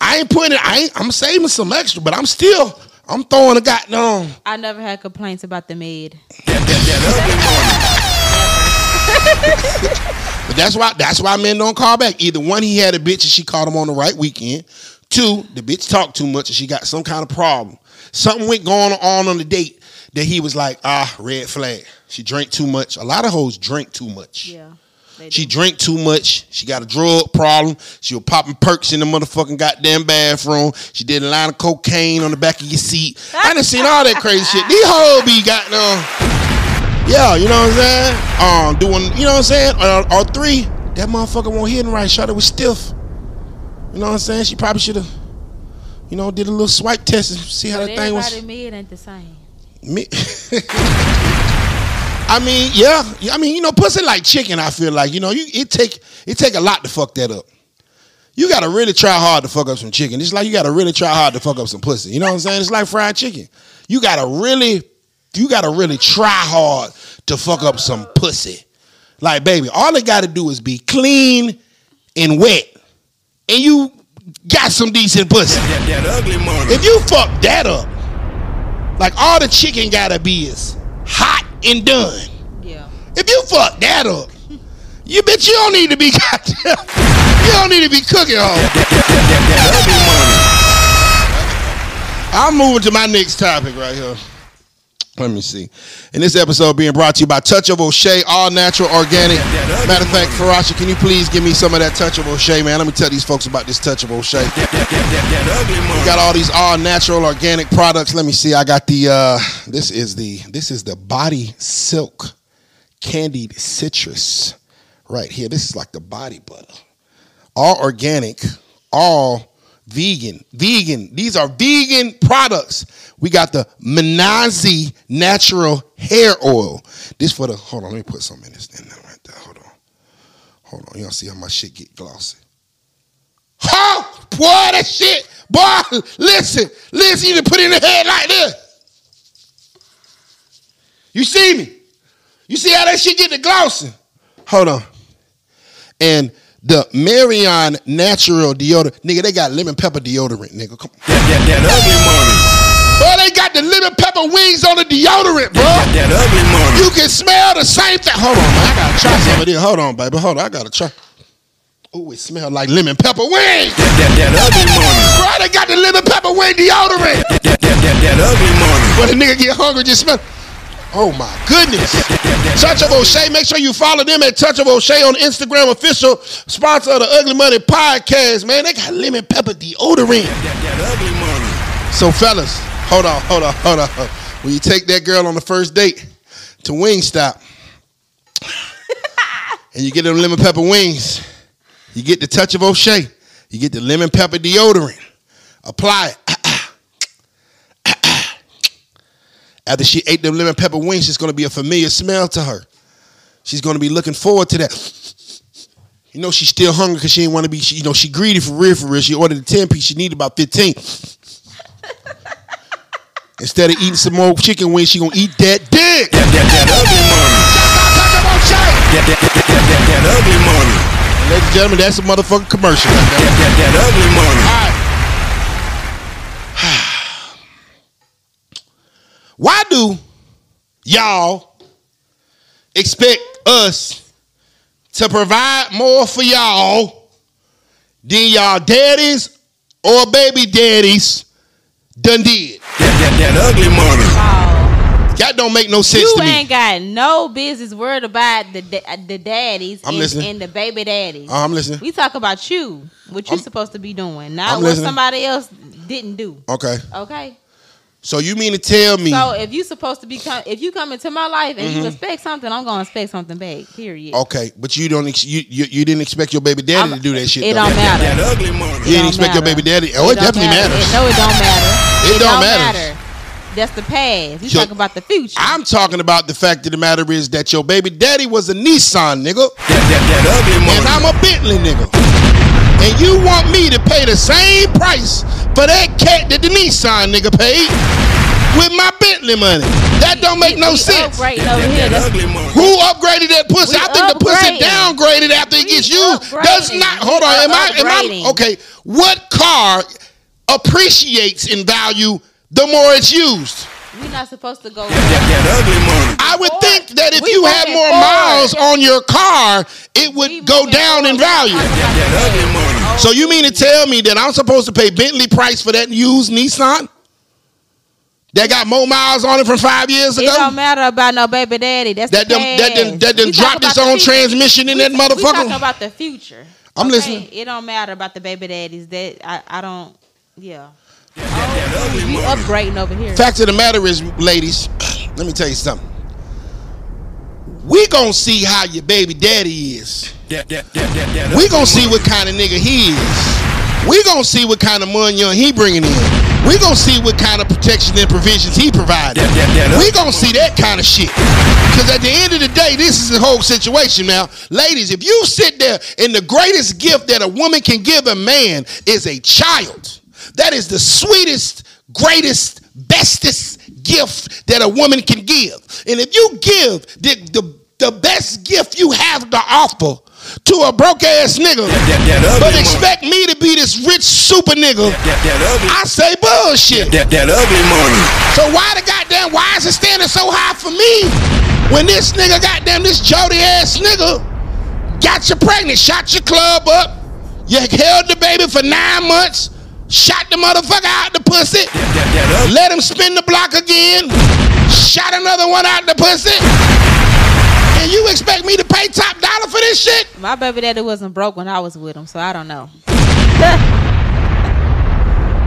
I ain't putting it, I ain't I'm saving some extra, but I'm still I'm throwing a goddamn I never had complaints about the mid. But that's why that's why men don't call back. Either one, he had a bitch and she called him on the right weekend. Two, the bitch talked too much and she got some kind of problem. Something went going on on the date that he was like, ah, red flag. She drank too much. A lot of hoes drink too much. Yeah. She drank too much. She got a drug problem. She was popping perks in the motherfucking goddamn bathroom. She did a line of cocaine on the back of your seat. I done seen all that crazy shit. These hoes be got goddamn, yeah, you know what I'm saying? Um, doing, you know what I'm saying? Or, or three, that motherfucker won't hit right. Shot it was stiff. You know what I'm saying? She probably should have, you know, did a little swipe test and see how But that thing was. everybody mid ain't the same. Me. I mean, yeah. I mean, you know, pussy like chicken. I feel like you know, you it take it take a lot to fuck that up. You gotta really try hard to fuck up some chicken. It's like you gotta really try hard to fuck up some pussy. You know what I'm saying? It's like fried chicken. You gotta really, you gotta really try hard to fuck up some pussy. Like, baby, all they gotta do is be clean and wet, and you got some decent pussy. That, that ugly. If you fuck that up, like all the chicken gotta be is hot and done. Yeah. If you fuck that up, you bitch, you don't need to be goddamn. You don't need to be cooking home. That ugly. I'm moving to my next topic right here. Let me see. And this episode being brought to you by Touch of O'Shea, all natural, organic. Matter of fact, Faracha, can you please give me some of that Touch of O'Shea, man? Let me tell these folks about this Touch of O'Shea. Money. got all these all natural organic products. Let me see. I got the uh this is the this is the body silk candied citrus right here. This is like the body butter. All organic, all vegan. Vegan. These are vegan products. We got the Menazi natural hair oil. This for the hold on, let me put some in this thing right there. Hold on. Hold on. Don't see how my shit get glossy. Oh, boy, that shit. Boy, listen, listen, you put it in the head like this. You see me? You see how that shit get the glossing? Hold on. And the Marion natural deodorant, nigga, they got lemon pepper deodorant, nigga. Come That, that, that ugly money. Boy, they got the lemon pepper wings on the deodorant, bro. That, that ugly money. You can smell the same thing. Hold on, man. I gotta try some of this. Hold on, baby. Hold on. I gotta try. Oh, it smells like lemon pepper wings. That, that, that ugly money. Bro, they got the lemon pepper wing deodorant. That, that, that, that ugly money. When a nigga get hungry, just smell. Oh my goodness. Touch of O'Shea. Make sure you follow them at Touch of O'Shea on Instagram, official sponsor of the Ugly Money podcast. Man, they got lemon pepper deodorant. So, fellas, hold on, hold on, hold on. When you take that girl on the first date, to Wingstop, and you get them lemon pepper wings, you get the touch of O'Shea, you get the lemon pepper deodorant, apply it. After she ate them lemon pepper wings, it's gonna be a familiar smell to her. She's gonna be looking forward to that. You know she's still hungry because she didn't want to be. She, you know she greedy for real, for real. She ordered a ten piece. She needed about fifteen. Instead of eating some more chicken wings, she gonna eat that dick. That, that, that ugly money. That, that, that, that, that, that ugly money. Ladies and gentlemen, that's a motherfucking commercial. That, that, that ugly money. All right. Why do y'all expect us to provide more for y'all than y'all daddies or baby daddies done did? That, that, that ugly money. That don't make no sense you to me. You ain't got no business worried about the da- the daddies I'm and, listening. and the baby daddies. Uh, I'm listening. we talk about you, what you I'm- supposed to be doing, not I'm what listening. somebody else didn't do. Okay. Okay. So you mean to tell me So if you supposed to be com- if you come into my life and Mm-hmm. you expect something, I'm gonna expect something back. Period. Okay, but you don't ex- you, you you didn't expect your baby daddy I'm- to do that shit. It though. don't matter. That ugly money. You didn't don't expect your baby daddy. Oh, it, don't definitely matter. matters. It- no, it don't matter. It don't matter. That's the past. We So- talking about the future. I'm talking about the fact of the matter is that your baby daddy was a Nissan nigga, That, that, that ugly and. I'm a Bentley nigga. And you want me to pay the same price for that cat that the Nissan nigga paid with my Bentley money? That don't make We- no we sense. upgrading over here. that That's- ugly money. Who upgraded that pussy? We I think the pussy upgrading. downgraded after it gets used. Does not. Hold on. Am I? Am I? Okay. What car appreciates in value the more it's used? We not supposed to go. That, that ugly money. I would Forward. think that if you had more forward. miles on your car, it would We go moving down in forward. value. That, that ugly money. Oh. So you mean to tell me that I'm supposed to pay Bentley price for that used Nissan? That got more miles on it from five years ago. It don't matter about no baby daddy. That's That the done, that done, past. that done We dropped its own future. transmission in that motherfucker. We talking motherfucker? about the future. I'm Okay? listening. It don't matter about the baby daddies. That I, I don't. Yeah. That, that We upgrading over here. Fact of the matter is, ladies, let me tell you something. We gonna see how your baby daddy is. We gonna see what kind of nigga he is. We gonna see what kind of money he bringing in. We gonna see what kind of protection and provisions he provided. That, that, that We gonna see that kind of shit. Because at the end of the day, this is the whole situation now. Ladies, if you sit there and the greatest gift that a woman can give a man is a child, that is the sweetest, greatest, bestest gift that a woman can give. And if you give the, the, the best gift you have to offer to a broke ass nigga, That, that ugly but money. expect me to be this rich super nigga, That, that. I say bullshit. That, that ugly money. So why the goddamn why is it standing so high for me when this nigga goddamn this Jody ass nigga got you pregnant, shot your club up, you held the baby for nine months, shot the motherfucker out the pussy, That, that, that ugly. let him spin the block again, shot another one out the pussy, and you expect me to pay top dollar for this shit? My baby daddy wasn't broke when I was with him, so I don't know.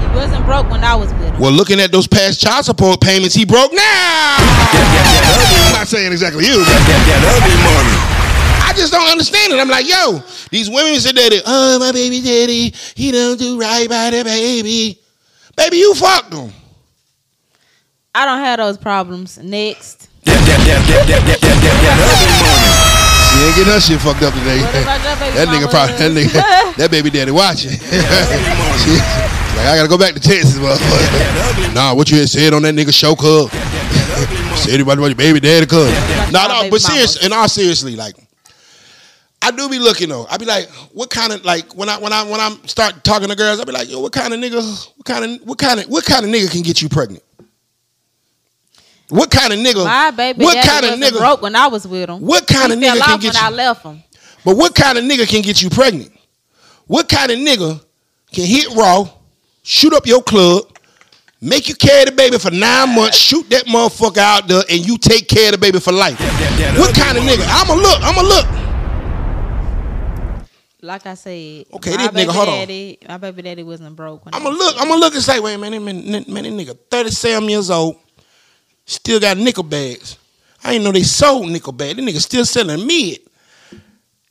he wasn't broke when I was with him. Well, looking at those past child support payments, he broke now. I'm not saying exactly you, but That, that ugly money. I just don't understand it. I'm like, yo, these women said that, oh, my baby daddy, he don't do right by the baby. Baby, you fucked him. I don't have those problems. Next. She ain't getting her shit fucked up today. That nigga probably that nigga that baby daddy watching. like I gotta go back to Texas, motherfucker. nah, what you had said on that nigga show cub. Said anybody about your baby daddy cuz. Nah, nah, but serious in all seriously, like I do be looking though. I be like, what kind of like when I when I when I start talking to girls, I be like, yo, what kind of nigga, what kind of what kind of what kind of nigga can get you pregnant? What kind of nigga? My baby what kind of nigga? broke when I was with him. What kind he of fell nigga can get when I you? left him. But what kind of nigga can get you pregnant? What kind of nigga can hit raw, shoot up your club, make you carry the baby for nine months, shoot that motherfucker out there, and you take care of the baby for life? That, that What kind of nigga? I'ma look. I'ma look. Like I said, Okay, my this nigga, baby hold on. daddy, My baby daddy wasn't broke. I I'ma look. I'ma look and say, wait, man, man, man, man, that nigga, thirty-seven years old, still got nickel bags. I didn't know they sold Nickelback. That nigga still selling mid.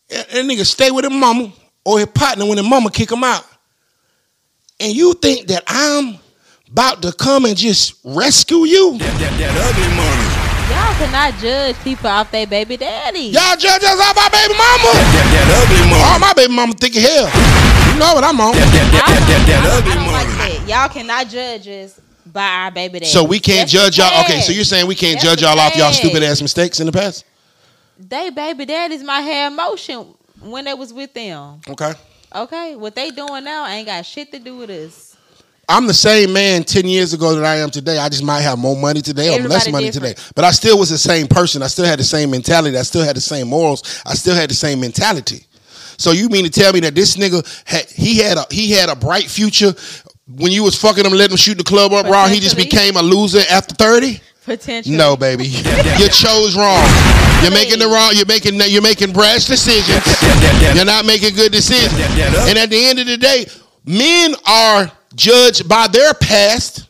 That that nigga stay with his mama or his partner when his mama kick him out. And you think that I'm about to come and just rescue you? That, that, that ugly money. Y'all cannot judge people off their baby daddy. Y'all judge us off our baby mama. That, that ugly money. Oh, my baby mama thick as hell. You know what I'm on. That, that, I that, that, that, ugly I like money. that. Y'all cannot judge us by our baby daddy. So we can't That's judge y'all. Okay, so you're saying we can't That's judge y'all off y'all stupid ass mistakes in the past? They baby daddies might have emotion when they was with them. Okay. Okay, what they doing now ain't got shit to do with us. I'm the same man 10 years ago that I am today. I just might have more money today or less money different. today. But I still was the same person. I still had the same mentality. I still had the same morals. I still had the same mentality. So you mean to tell me that this nigga had he had a he had a bright future when you was fucking him, letting him shoot the club up raw, he just became a loser after 30? Potentially. No, baby. you chose wrong. You're making the wrong. You're making you're making brash decisions. You're not making good decisions. And at the end of the day, men are judged by their past.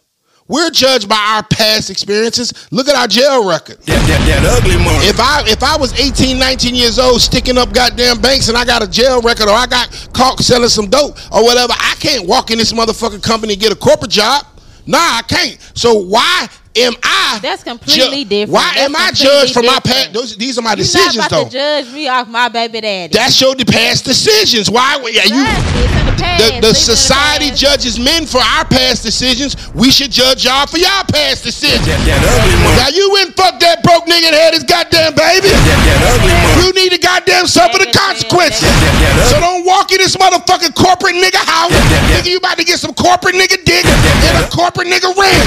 We're judged by our past experiences. Look at our jail record. That, that, that ugly. If I if I was 18, 19 years old sticking up goddamn banks and I got a jail record or I got caught selling some dope or whatever, I can't walk in this motherfucking company and get a corporate job. Nah, I can't. So why am I That's completely different. Why That's am I judged for my past? Those these are my You're decisions not though. about to judge me off my baby daddy. That's your past decisions. Why would- yeah, you Exactly. It's the past. the, the society past. judges men for our past decisions. We should judge y'all for y'all past decisions. That, that ugly money. Now you went fuck that broke nigga and had his goddamn baby. That, that ugly money. You need to goddamn suffer the consequences. So don't walk in this motherfucking corporate nigga house. Nigga, you about to get some corporate nigga dick and a corporate nigga ring.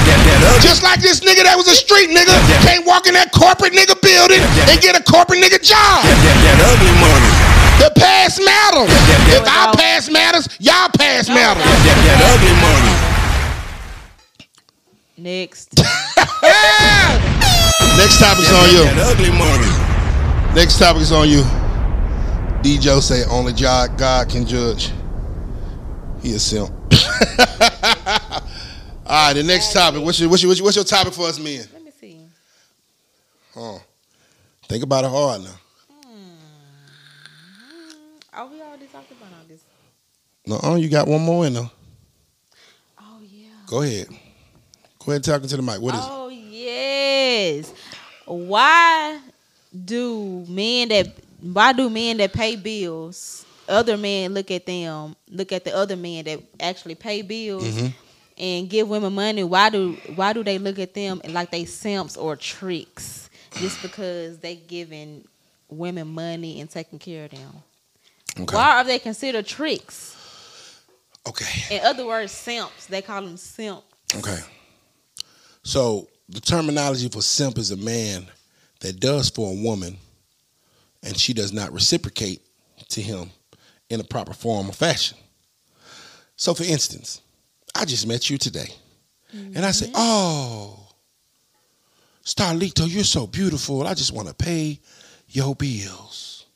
Just like this nigga that was a street nigga can't walk in that corporate nigga building and get a corporate nigga job. That, ugly money. The past matters. If our past matters, y'all past matters. That, ugly money. Next. Next topic's on you. That ugly money. Next topic is on you. DJ say only God, God can judge. He a simp. All right, the next topic. What's your, what's your, what's your, what's your topic for us men? Let me see. Huh. Think about it hard now. Oh, we already talked about all this. No, oh, you got one more in there. Oh yeah. Go ahead. Go ahead and talk into the mic. What is it? Oh yes. Why do men that why do men that pay bills, other men look at them, look at the other men that actually pay bills Mm-hmm. And give women money? Why do why do they look at them like they simps or tricks just because they giving women money and taking care of them? Okay. Why are they considered tricks? Okay. In other words, simps. They call them simp. Okay. So the terminology for simp is a man that does for a woman and she does not reciprocate to him in a proper form or fashion. So for instance, I just met you today. And I say, Oh, Starrletto, you're so beautiful. I just want to pay your bills.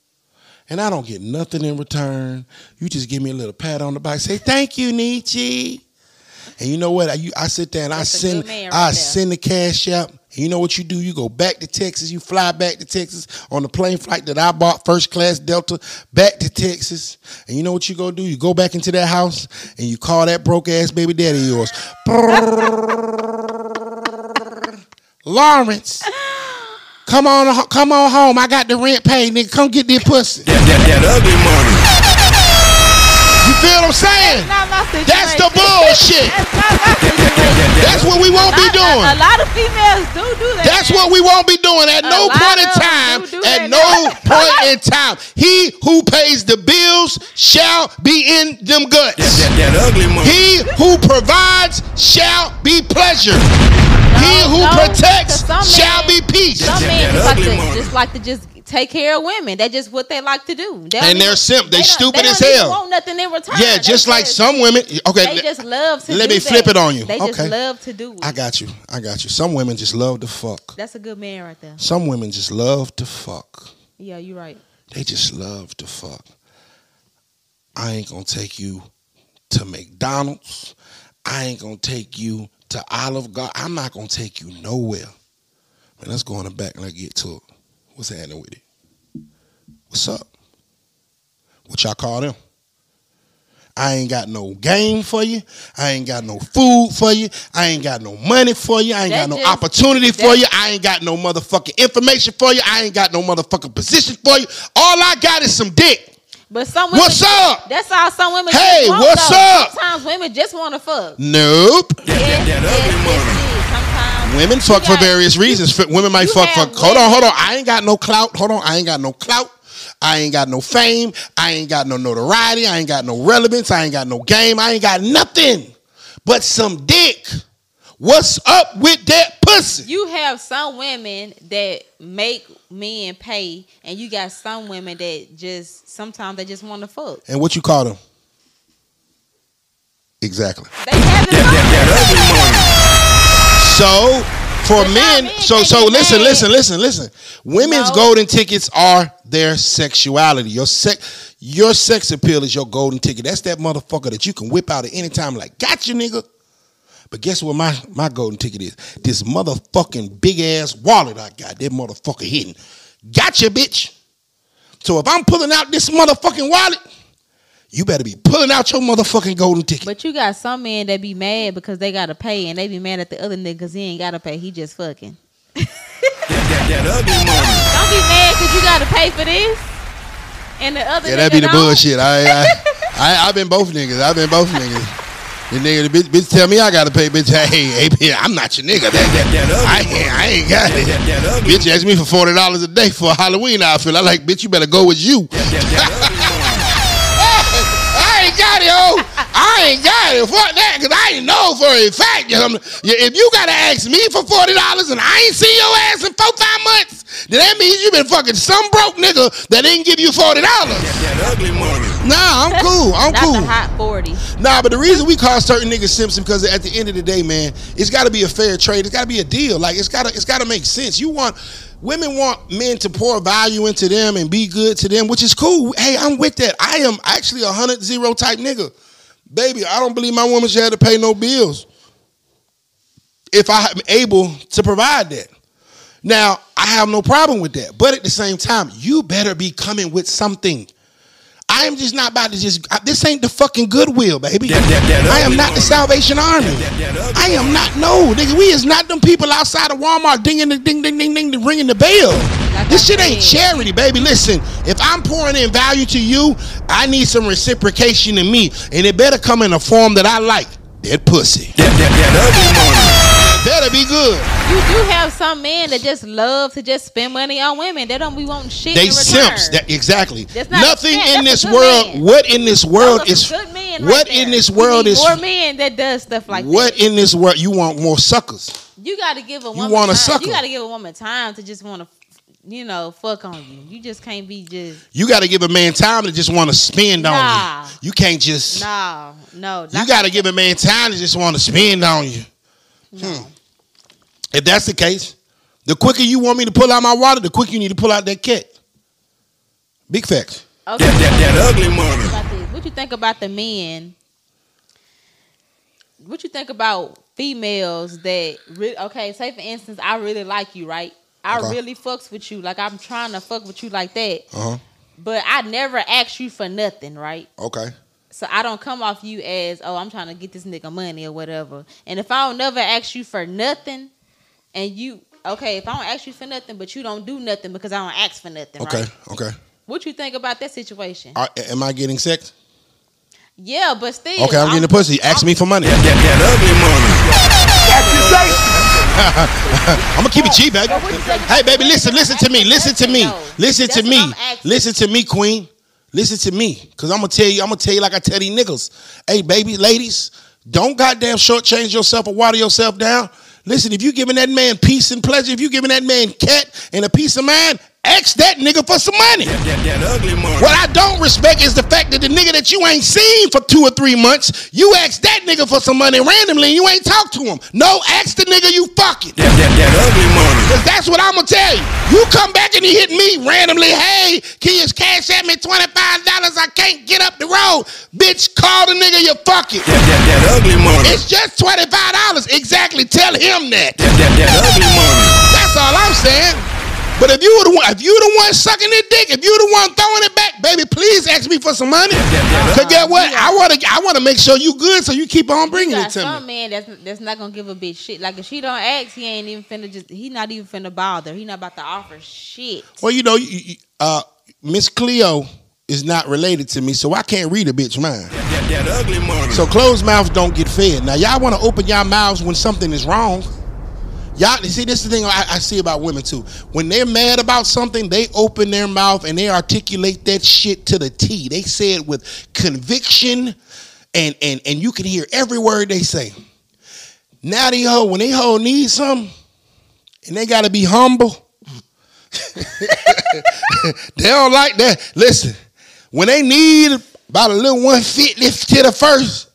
And I don't get nothing in return. You just give me a little pat on the back, say, Thank you, Nietzsche. And you know what? I, you, I sit there and That's I send I right there. send the cash out. You know what you do? You go back to Texas. You fly back to Texas on the plane flight that I bought, first class Delta, back to Texas. And you know what you go do? You go back into that house and you call that broke ass baby daddy yours. Lawrence, come on, come on home. I got the rent paid, nigga. Come get this pussy. That, that, that ugly money. You feel what I'm saying? Not my. That's the bullshit. That's not my. That's what we won't be doing. A, a lot of females do do that. That's what we won't be doing at A no point in time. do do At no now. point in time. He who pays the bills shall be in them That, guts. that, that ugly money. He who provides shall be pleasure. he who no, protects 'cause some shall men- be peace. Some men just like, ugly to, just like to just take care of women. That's just what they like to do. They And they're simp. They don't- stupid they as don't hell. Want nothing in return. Yeah, They just like some women. Okay, They just love to. let do me flip it on you. They just Okay. love to do. It. I got you. I got you. Some women just love to fuck. That's a good man right there. Some women just love to fuck. Yeah, you're right. They just love to fuck. I ain't gonna take you to McDonald's. I ain't gonna take you to Olive Garden. I'm not gonna take you nowhere. Man, let's go in the back and let's get to it. What's happening with it? What's up? What y'all call them? I ain't got no game for you. I ain't got no food for you. I ain't got no money for you. I ain't That got no just- opportunity for you. I ain't got no motherfucking information for you. I ain't got no motherfucking position for you. All I got is some dick. But some women, What's up? That's all some women. Hey, just want, what's though. up? Sometimes women just want to fuck. Nope. That, that, that ugly yes, money. Women fuck for various reasons. F- Women might you fuck for. have Hold on, hold on. I ain't got no clout. Hold on. I ain't got no clout. I ain't got no fame. I ain't got no notoriety. I ain't got no relevance. I ain't got no game. I ain't got nothing but some dick. What's up with that pussy? You have some women that make men pay, and you got some women that just sometimes they just want to fuck. And what you call them? Exactly. They have it That, that ugly money. So for But men, so so listen, listen, listen, listen. Women's No. golden tickets are their sexuality. Your sex, your sex appeal is your golden ticket. That's that motherfucker that you can whip out at any time. Like, gotcha, nigga. But guess what my my golden ticket is? This motherfucking big ass wallet I got. That motherfucker hidden. Gotcha, bitch. So if I'm pulling out this motherfucking wallet, you better be pulling out your motherfucking golden ticket. But you got some men that be mad because they gotta pay, and they be mad at the other nigga because he ain't gotta pay. He just fucking. That, that, that ugly. Don't be mad because you gotta pay for this, and the other Yeah, that be the don't. bullshit. I, I, I, I've been both niggas. I've been both niggas. The nigga, the bitch, bitch tell me I gotta pay. Bitch, hey, hey, I'm not your nigga. That, That, that ugly I, ain't, I ain't got it. That, that ugly Bitch asked me for forty dollars a day for a Halloween outfit. I like, bitch, you better go with you. That, that ugly money. I ain't got it, oh. I ain't got it. Fuck that, cause I ain't know for a fact. You know, if you gotta ask me for forty dollars and I ain't seen your ass in four five months, then that means you been fucking some broke nigga that didn't give you forty dollars. That, that ugly money. Nah, I'm cool. I'm Not cool. hot forty. Nah, but the reason we call certain niggas simps is because at the end of the day, man, it's got to be a fair trade. It's got to be a deal. Like it's got to it's got to make sense. You want women want men to pour value into them and be good to them, which is cool. Hey, I'm with that. I am actually a hundred zero type nigga, baby. I don't believe my woman should have to pay no bills if I'm able to provide that. Now, I have no problem with that, but at the same time, you better be coming with something. I am just not about to just. This ain't the fucking Goodwill, baby. That- that- that I am not the. Salvation Army. That, that ugly I am not. No, nigga, we is not them people outside of Walmart dinging the ding ding ding ding ringing the bell. Like this I shit ain't charity, baby. Listen, if I'm pouring in value to you, I need some reciprocation in me, and it better come in a form that I like. That pussy. That, that, that ugly money. It better be good. You do have some men that just love to just spend money on women. They don't be wanting shit. They simps. That, exactly. That's not Nothing in this world. man. What in this world is good men what right in this world is more men that does stuff like that. what that. in this world you want more suckers. You got to give a woman. want a time. sucker. You got to give a woman time to just want to, you know, fuck on you. You just can't be just You got to give a man time to just want to spend on you. You can't just. no, no. You got to give a man time to just want to spend on you. Hmm. If that's the case, the quicker you want me to pull out my water, the quicker you need to pull out that cat. Big facts. Okay, That, that, that ugly what money. What you think about the men? What you think about females that re- okay? Say for instance, I really like you, right? I Okay. really fucks with you, like I'm trying to fuck with you like that. Uh huh. But I never ask you for nothing, right? Okay. So I don't come off you as, oh, I'm trying to get this nigga money or whatever. And if I don't never ask you for nothing, and you okay, if I don't ask you for nothing, but you don't do nothing because I don't ask for nothing, Okay. right? Okay. What you think about that situation? Are, am I getting sex? Yeah, but still. Okay, I'm getting the pussy. Ask me for money. That, that, that ugly money. Accusation. I'm gonna keep it cheap, baby. But what you think Hey, baby, listen, listen to me, listen to me, listen to me, I'm listen to me, Queen. Listen to me, cause I'm gonna tell you, I'm gonna tell you like I tell these niggas. Hey, baby, ladies, don't goddamn shortchange yourself or water yourself down. Listen, if you giving that man peace and pleasure, if you giving that man cat and a peace of mind, ask that nigga for some money. That, that, that ugly money. What I don't respect is the fact that the nigga that you ain't seen for two or three months, you ask that nigga for some money randomly and you ain't talk to him. No, ask the nigga you fucking. That, that, that ugly money. Cause that's what I'm gonna tell you. You come back and he hit me randomly. Hey, can you cash at me twenty five dollars? I can't get up the road. Bitch, call the nigga you fucking. That, that, that ugly money. It's just twenty five dollars. Exactly. Tell him that. That, that, that ugly money. That's all I'm saying. But if you the one, if you the one sucking the dick, if you the one throwing it back, baby, please ask me for some money. Cause get what? I wanna I wanna make sure you good, so you keep on bringing You it got to some me. man that's that's not gonna give a bitch shit. Like if she don't ask, he ain't even finna just. He not even finna bother. He not about to offer shit. Well, you know, you, you- uh, Miss Cleo is not related to me, so I can't read a bitch mind. That, that ugly money. So closed mouths don't get fed. Now y'all want to open y'all mouths when something is wrong. Y'all see this is the thing I, I see about women too. When they're mad about something, they open their mouth and they articulate that shit to the T. They say it with conviction, and and and you can hear every word they say. Now they hoe when they hoe need something, and they got to be humble. they don't like that. Listen, when they need about a little 150 to the first,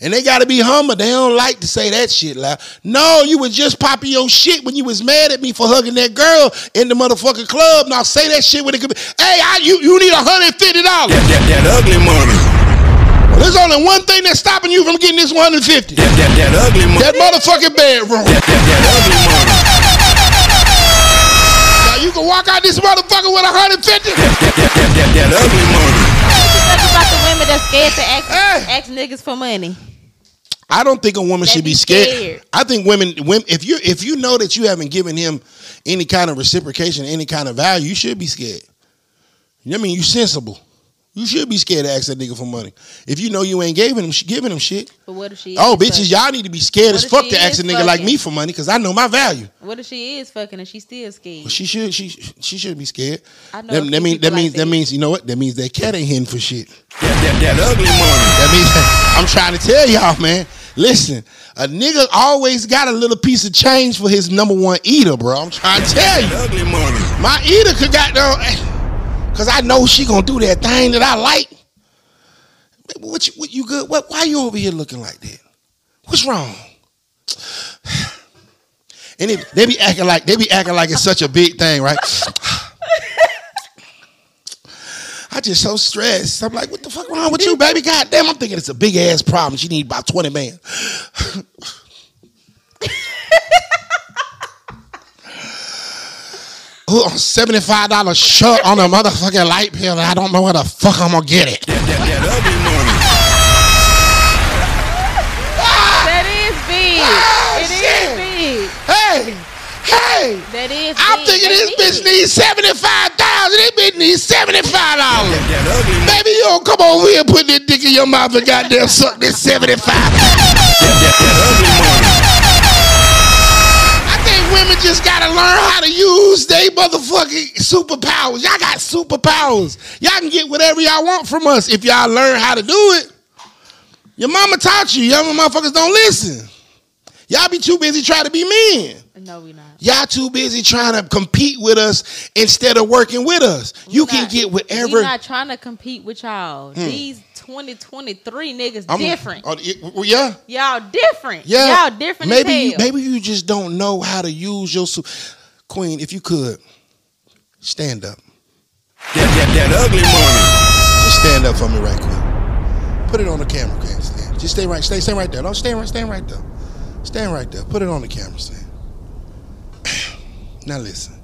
and they gotta be humble, they don't like to say that shit loud. No, you was just popping your shit when you was mad at me for hugging that girl in the motherfucking club. Now say that shit when it could be, hey, I, you, you need $150. That, that, that ugly money. Well, there's only one thing that's stopping you from getting this 150. That, that, that ugly money. That motherfucking bedroom. That, that, that ugly money. Now you can walk out this motherfucker with 150. That, that, that, that, that ugly money. What about the women that's scared to ask, Hey. ask niggas for money? I don't think a woman They should be be scared. scared. I think women, women, if you if you know that you haven't given him any kind of reciprocation, any kind of value, you should be scared. You know what I mean, you sensible. You should be scared to ask that nigga for money. If you know you ain't giving him giving him shit. But what if she? Oh, is bitches, fucking? y'all need to be scared What as fuck to ask a is nigga like me for money because I know my value. What if she is fucking and she still scared? She should she she should be scared. I know That, a few that means people that like means that that. means you know what? That means that cat ain't hitting for shit. That, that, that ugly money. That means I'm trying to tell y'all, man. Listen, a nigga always got a little piece of change for his number one eater, bro. I'm trying to tell you. ugly money. My eater could got no eh, cause I know she gonna do that thing that I like. What you what you good? What why you over here looking like that? What's wrong? And they, they be acting like they be acting like it's such a big thing, right? I just so stressed. I'm like, what the fuck wrong with you, baby? God damn, I'm thinking it's a big ass problem. She need about 20 bands. Ooh, $75 shirt on a motherfucking light bill. and I don't know where the fuck I'm gonna get it. That, that, that ugly money. That is big. Oh, it shit. is big. Hey, hey. That is. I'm big. thinking They this need bitch it. needs 75000 This bitch needs $75. That ugly money. Baby, you don't come over here and put that dick in your mouth and goddamn suck this 75 That, that, that ugly money. I think women just gotta learn how to use they motherfucking superpowers. Y'all got superpowers. Y'all can get whatever y'all want from us if y'all learn how to do it. Your mama taught you. Y'all motherfuckers don't listen. Y'all be too busy trying to be men. No, we not. Y'all too busy trying to compete with us instead of working with us. You We can not- get We whatever. not trying to compete with y'all. Hmm. These 2023 niggas I'm- different. oh, it- well, yeah. Y'all different. Yeah, Y'all different Maybe as you, maybe you just don't know how to use your su- queen. If you could stand up, That, that, that ugly money. just stand up for me right quick. Put it on the camera, okay? Stand. Just stay right, stay, stay right there. Don't stand right, stand right there. Stand right there. Put it on the camera, stand. Now listen.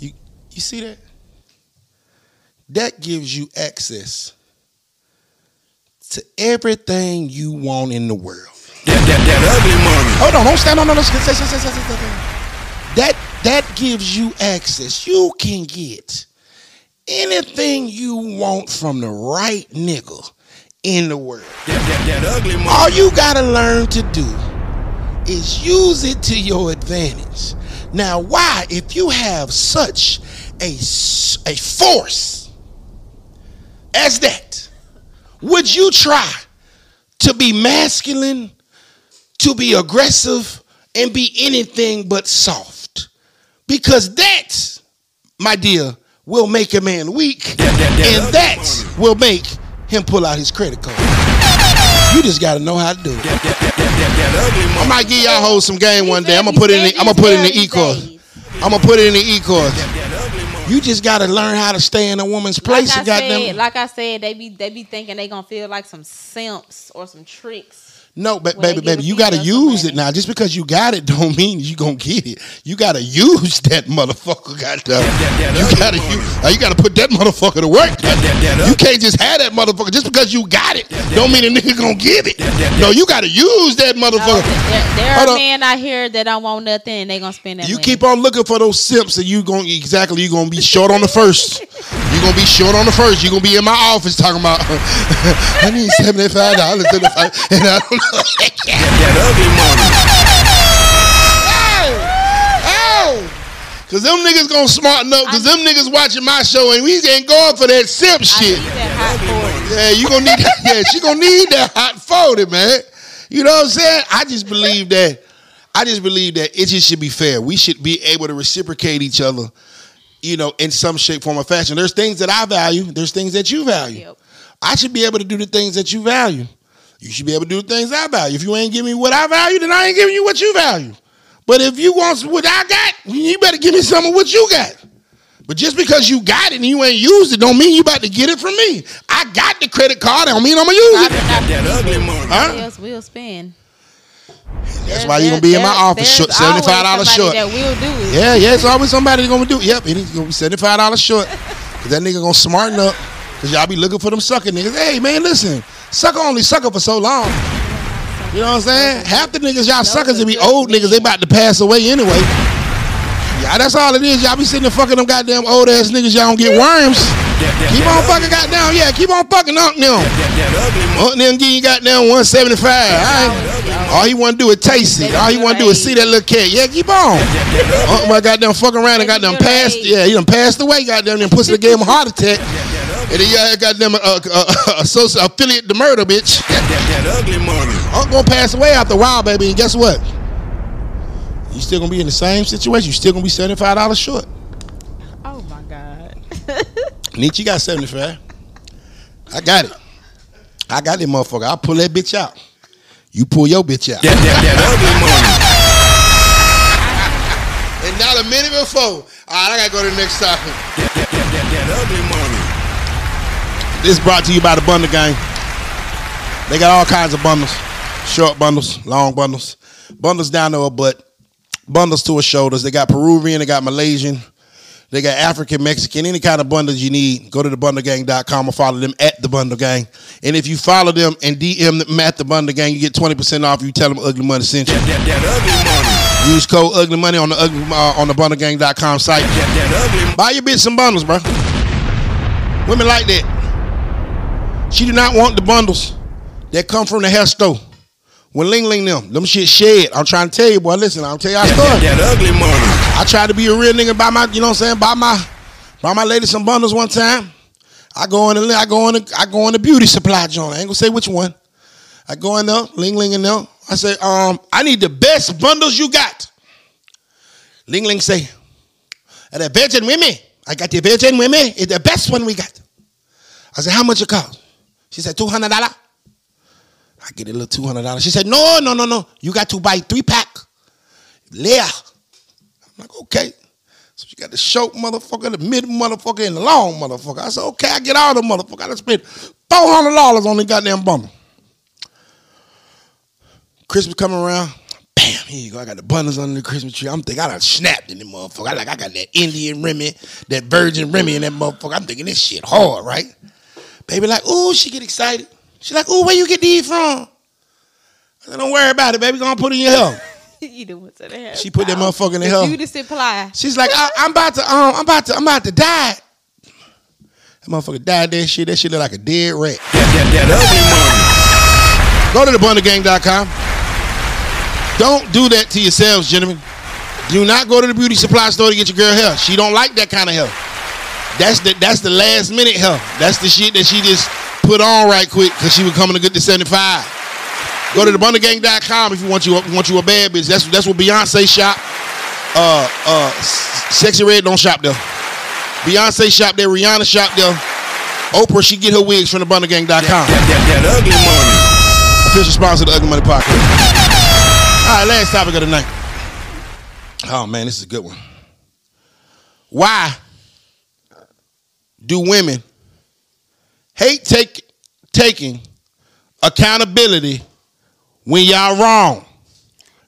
You you see that? That gives you access to everything you want in the world. That, that, that ugly money. Hold on, don't stand on no. That that gives you access. You can get anything you want from the right nigga in the world. That, that, that ugly money. All you gotta learn to do is use it to your advantage. Now, why, if you have such a, a force as that, would you try to be masculine, to be aggressive, and be anything but soft? Because that, my dear, will make a man weak, and that will make him pull out his credit card. You just gotta know how to do it. That, that ugly I might give y'all hoes some game one day. I'm gonna put it in. The, I'm gonna put it in the e course. I'm gonna put it in the e course. That, that ugly money. You just gotta learn how to stay in a woman's Like place. I and goddamn, said, like I said, they be they be thinking they gonna feel like some simps or some tricks. No, but When baby, baby, you gotta use it now. Just because you got it don't mean you gonna get it. You gotta use that motherfucker. Goddamn. that You gotta money. use. uh, You gotta put that motherfucker to work. that- that You can't just have that motherfucker just because you got it. Don't mean a nigga gonna get it. that- No, you gotta use that No, motherfucker. there, there are men out here that don't want nothing and they gonna spend that You money. keep on looking for those simps, and you gonna exactly. You gonna be short on the first. You gonna be short on the first. You gonna be in my office talking about. I need seventy five dollars and I don't know. That ugly money. Cause them niggas gonna smarten up. Cause them niggas watching my show and we ain't going for that simp I shit. need that hot 40. Yeah, you gonna need that. Yeah, she gonna need that hot forty, man. You know what I'm saying? I just believe that. I just believe that it just should be fair. We should be able to reciprocate each other, you know, in some shape, form, or fashion. There's things that I value. There's things that you value. Yep. I should be able to do the things that you value. You should be able to do the things I value. If you ain't giving me what I value, then I ain't giving you what you value. But if you want what I got, you better give me some of what you got. But just because you got it and you ain't used it, don't mean you about to get it from me. I got the credit card, don't mean I'm gonna use it. That, that ugly money. Huh? Else will spend. That's why you're gonna be in my office short, seventy five dollars short. That will do it. Yeah, yeah, it's always somebody gonna do it. Yep, it is gonna be seventy five dollars short. Cause that nigga gonna smarten up. Cause y'all be looking for them sucker niggas. Hey man, listen, sucker only sucker for so long. You know what I'm saying? Half the niggas y'all suckers will be old niggas. They about to pass away anyway. Yeah, that's all it is. Y'all be sitting there fucking them goddamn old ass niggas. Y'all don't get worms. Keep on fucking goddamn. Yeah, keep on fucking up them. That, that ugly money. Unc them you goddamn 175. All right. All he want to do is taste it. All he want to do is see that little cat. Yeah, keep on. Unc my goddamn fucking around and goddamn passed. Yeah, he done passed away. Goddamn, then pussy gave him a heart attack. And then yeah, goddamn uh, uh, associate affiliate the murder bitch. That, that, that ugly money. I'm gonna pass away after a while, baby. And guess what? You still gonna be in the same situation. You still gonna be seventy five dollars short. Oh my god. Nietzsche got 75. I got it. I got that motherfucker. I'll pull that bitch out. You pull your bitch out. That, that, that ugly money. And not a minute before. All right, I gotta go to the next topic. That, that, that, that, that ugly money. This is brought to you by the Bundle Gang. They got all kinds of bundles. Short bundles, long bundles. Bundles down to a butt. Bundles to a shoulders. They got Peruvian, they got Malaysian, they got African, Mexican, any kind of bundles you need. Go to thebundlegang.com or follow them at the Bundle Gang. And if you follow them and DM them at the Bundle Gang, you get 20% off. You tell them Ugly Money sent you. That, that, that ugly money. Use code Ugly Money on the ugly uh, on the bundlegang.com site. That, that ugly Buy your bitch some bundles, bro. Women like that. She do not want the bundles that come from the hair store. When Ling Ling them, them shit shed. I'm trying to tell you, boy. Listen, I'll tell you our story. that, that ugly money. I tried to be a real nigga buy my, you know what I'm saying, buy my, buy my lady some bundles one time. I go in the, I go in the, I go in the beauty supply joint. I ain't gonna say which one. I go in there, Ling Ling in there. I say, um, I need the best bundles you got. Ling Ling say, "Are the virgin women? I got the virgin women. It's the best one we got. I said, how much it cost? She said, two hundred dollar. I get a little two hundred dollars. She said, no, no, no, no. You got to buy three pack. Leah. I'm like, okay. So she got the short motherfucker, the mid motherfucker, and the long motherfucker. I said, okay, I get all the motherfucker. I done spent four hundred dollars on the goddamn bundle. Christmas coming around. Bam, here you go. I got the bundles under the Christmas tree. I'm thinking I done snapped in the motherfucker. I like I got that Indian Remy, that Virgin Remy in that motherfucker. I'm thinking this shit hard, right? Baby like, ooh, she get excited. She like, ooh, where you get these from? I said, don't worry about it, baby. Gonna put it in your hair. you the one to the hair. She put that motherfucker in the The hell. beauty supply. She's like, I, I'm about to, um, I'm about to, I'm about to die. That motherfucker died that shit. That shit look like a dead rat. That, that, that. Go to thebundlegang.com. Don't do that to yourselves, gentlemen. Do not go to the beauty supply store to get your girl hair. She don't like that kind of hair. That's the that's the last minute hair. That's the shit that she just put on right quick because she was coming to get the 75. Go to thebundlegang.com if you want you want you a bad bitch. That's that's what Beyonce shop. Uh uh Sexyy Red don't shop there. Beyonce shop there, Rihanna shop there. Oprah, she get her wigs from thebundlegang.com. That, that, that ugly money. Official sponsor of the Ugly Money Podcast. All right, last topic of the night. Oh man, this is a good one. Why do women hate take, taking accountability when y'all wrong?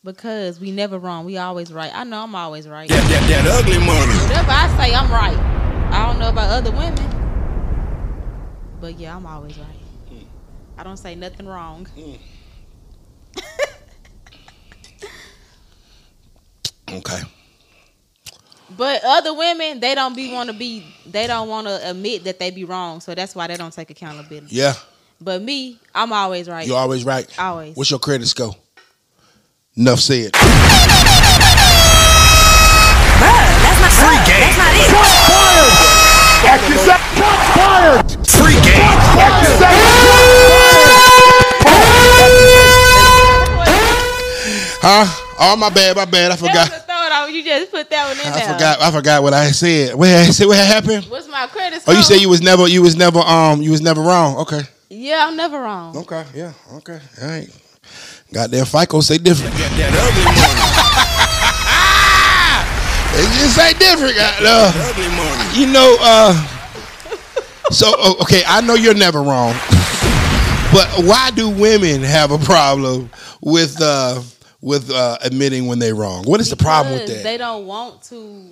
Because we never wrong. We always right. I know I'm always right. That, that, that ugly money. Whatever I say, I'm right. I don't know about other women. But yeah, I'm always right. Mm. I don't say nothing wrong. Mm. Okay. But other women, they don't be want to be. They don't want to admit that they be wrong. So that's why they don't take accountability. Yeah, But me, I'm always right. you're always right. Always. What's your credit score? Enough said. Free game. Free game. Huh? Oh my bad, my bad. I forgot. You just put that one in I there. forgot. I forgot what I said. What I said? What happened? What's my credit score? Oh, you said you was never, you was never, um, you was never wrong. Okay. Yeah, I'm never wrong. Okay. Yeah. Okay. All right. Goddamn FICO say different. That, that ugly money. It just say different. Uh, Ugly money. you know, uh, so oh, okay, I know you're never wrong, but why do women have a problem with uh, with uh, admitting when they're wrong? What is the problem with that? They don't want to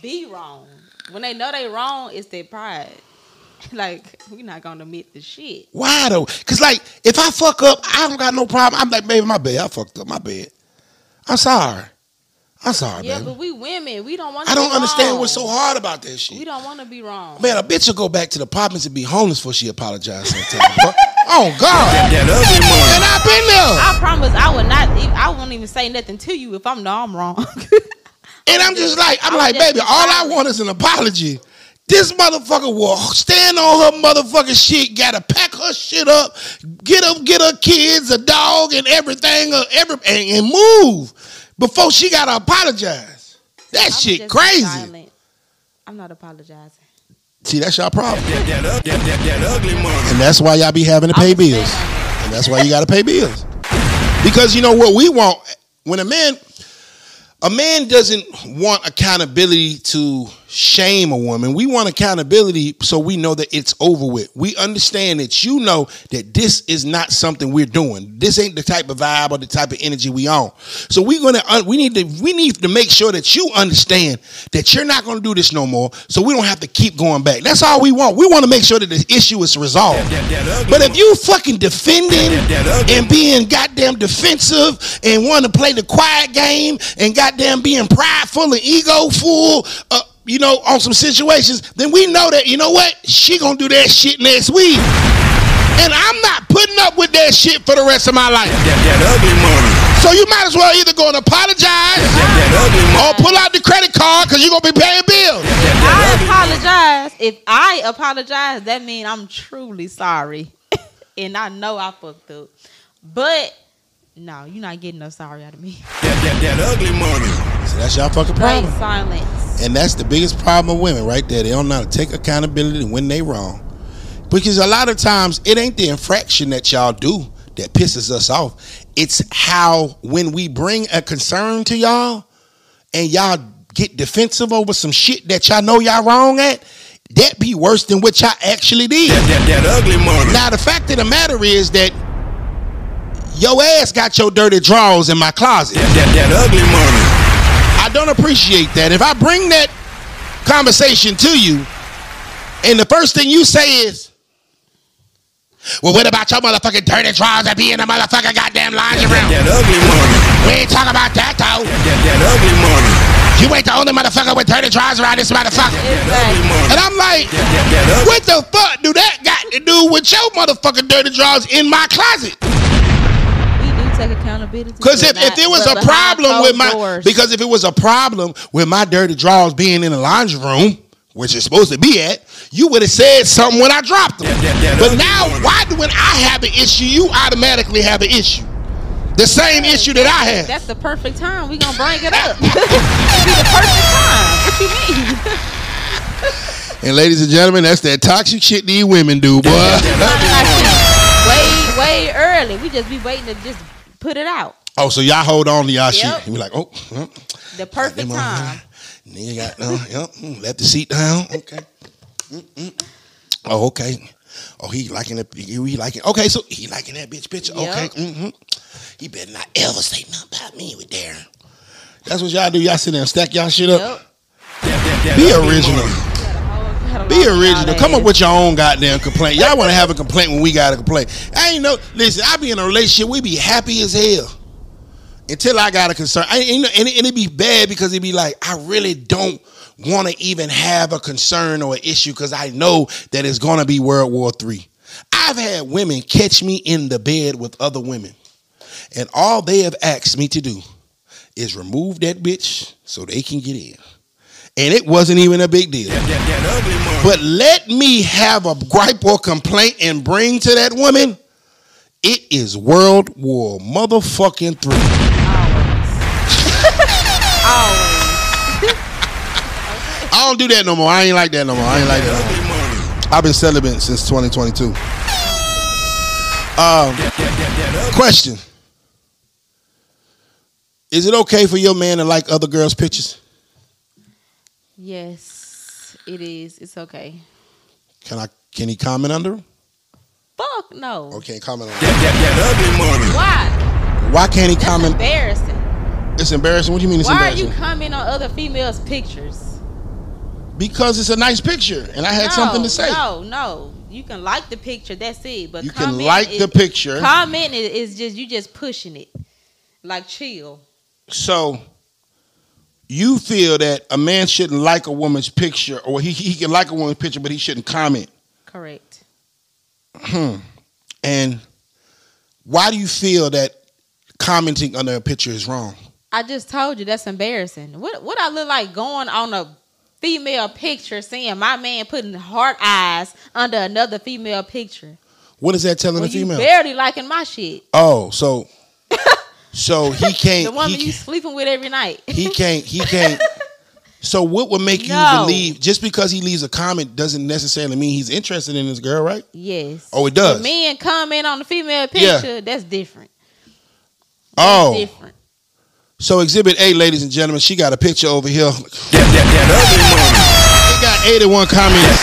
be wrong. When they know they wrong, it's their pride. like we're not gonna admit the shit. Why though? Cause like if I fuck up, I don't got no problem. I'm like, baby, my bad. I fucked up. My bad. I'm sorry. I'm sorry, baby. Yeah, baby. but we women, we don't want. I don't understand what's so hard about that shit. We don't want to be wrong. Man, a bitch will go back to the apartments and be homeless before she apologized sometimes. bro. oh God. That ugly. And I've been there. I promise, I would not. I won't even say nothing to you if I'm no, I'm wrong. And I'm just like, I'm I like, baby, all I want is an apology. This motherfucker will stand on her motherfucking shit, gotta pack her shit up, get up, get her kids, a dog, and everything, uh, every and, and move before she gotta apologize. That I'm shit crazy. silent. I'm not apologizing. See, that's your problem. That, that, ug- that, that, that ugly money. And that's why y'all be having to pay bills. And that's why you gotta pay bills. Because you know what we want when a man a man doesn't want accountability to shame a woman. We want accountability so we know that it's over with. We understand that you know that this is not something we're doing. This ain't the type of vibe or the type of energy we on. So we're gonna we need to we need to make sure that you understand that you're not gonna do this no more. So we don't have to keep going back. That's all we want. We want to make sure that the issue is resolved. That, that ugly But if you fucking defending That- that and being goddamn defensive and want to play the quiet game and goddamn being prideful and ego full, uh, you know, on some situations, then we know that you know what she gonna do that shit next week, and I'm not putting up with that shit for the rest of my life. That, that ugly money. So you might as well either go and apologize That, that ugly money. or pull out the credit card because you're gonna be paying bills. That, I that ugly apologize. If I apologize, that means I'm truly sorry, and I know I fucked up. But no, you're not getting no sorry out of me. That, that, that ugly money. So that's y'all fucking Straight problem. silence. And that's the biggest problem of women right there. They don't know how to take accountability when they wrong. Because a lot of times it ain't the infraction that y'all do that pisses us off. It's how when we bring a concern to y'all and y'all get defensive over some shit that y'all know y'all wrong at, that be worse than what y'all actually did. That, that, that ugly money. Now the fact of the matter is that your ass got your dirty drawers in my closet. That, that, that ugly money. I don't appreciate that. If I bring that conversation to you, and the first thing you say is, well, what about your motherfucking dirty drawers that be in the motherfucking goddamn laundry room? That ugly money. We ain't talking about that though. That, that ugly money. You ain't the only motherfucker with dirty drawers around this motherfucker. Money. And I'm like, That, that, that what the fuck do that got to do with your motherfucking dirty drawers in my closet? We do take accountability. Because if, if it was a problem with my doors. because if it was a problem with my dirty drawers being in the laundry room, which it's supposed to be at, you would have said something when I dropped them. That- that- that but now, why do when I have an issue, you automatically have an issue? The same issue that I have. That's the perfect time. We gonna bring it up. It'd be the perfect time. What you mean? And ladies and gentlemen, that's that toxic shit these women do, boy. way, way early. We just be waiting to just put it out. oh, so y'all hold on to y'all Yep. shit. Be like, oh, The perfect time. Nigga got uh, yep, mm, let the seat down. Okay. Mm-mm. Oh, okay. Oh, he liking it. He liking. Okay, so he liking that bitch picture. Yep. Okay, mm-hmm. He better not ever say nothing about me with Darren. That's what y'all do. Y'all sit there and stack y'all shit up. Yep. Be original. Be original. Come up with your own goddamn complaint. Y'all want to have a complaint when we got a complaint. I ain't no. Listen, I be in a relationship. We be happy as hell until I got a concern. I ain't, and it be bad because it be like I really don't want to even have a concern or an issue because I know that it's gonna be World War Three. I've had women catch me in the bed with other women, and all they have asked me to do is remove that bitch so they can get in. And it wasn't even a big deal. But let me have a gripe or complaint and bring to that woman. It is World War motherfucking three. Always. I don't do that no more. I ain't like that no more. I ain't like that. No more. I've been celibate since 2022. Um, question: Is it okay for your man to like other girls' pictures? Yes, it is. It's okay. Can I? Can he comment under? 'em? Fuck no. Okay, comment Or can't comment on? Them? Why? Why can't he That's comment? embarrassing. It's embarrassing. What do you mean it's embarrassing? Why are embarrassing? you commenting on other females' pictures? because it's a nice picture, and I had no, something to say. No, no. You can like the picture. That's it. But You can like is, the picture. Comment is, is just you just pushing it. Like chill. So you feel that a man shouldn't like a woman's picture, or he, he can like a woman's picture, but he shouldn't comment. Correct. Hmm. And why do you feel that commenting under a picture is wrong? I just told you that's embarrassing. What what I look like going on a female picture seeing my man putting heart eyes under another female picture. What is that telling When a you female? barely liking my shit. oh, so so he can't. The woman he, you sleeping with every night. he can't. He can't. So what would make you No. believe just because he leaves a comment doesn't necessarily mean he's interested in this girl, right? yes. Oh, it does. When men comment on the female Yeah. picture, that's different. That's Oh, different. so Exhibit A, ladies and gentlemen, she got a picture over here. It got 81 comments.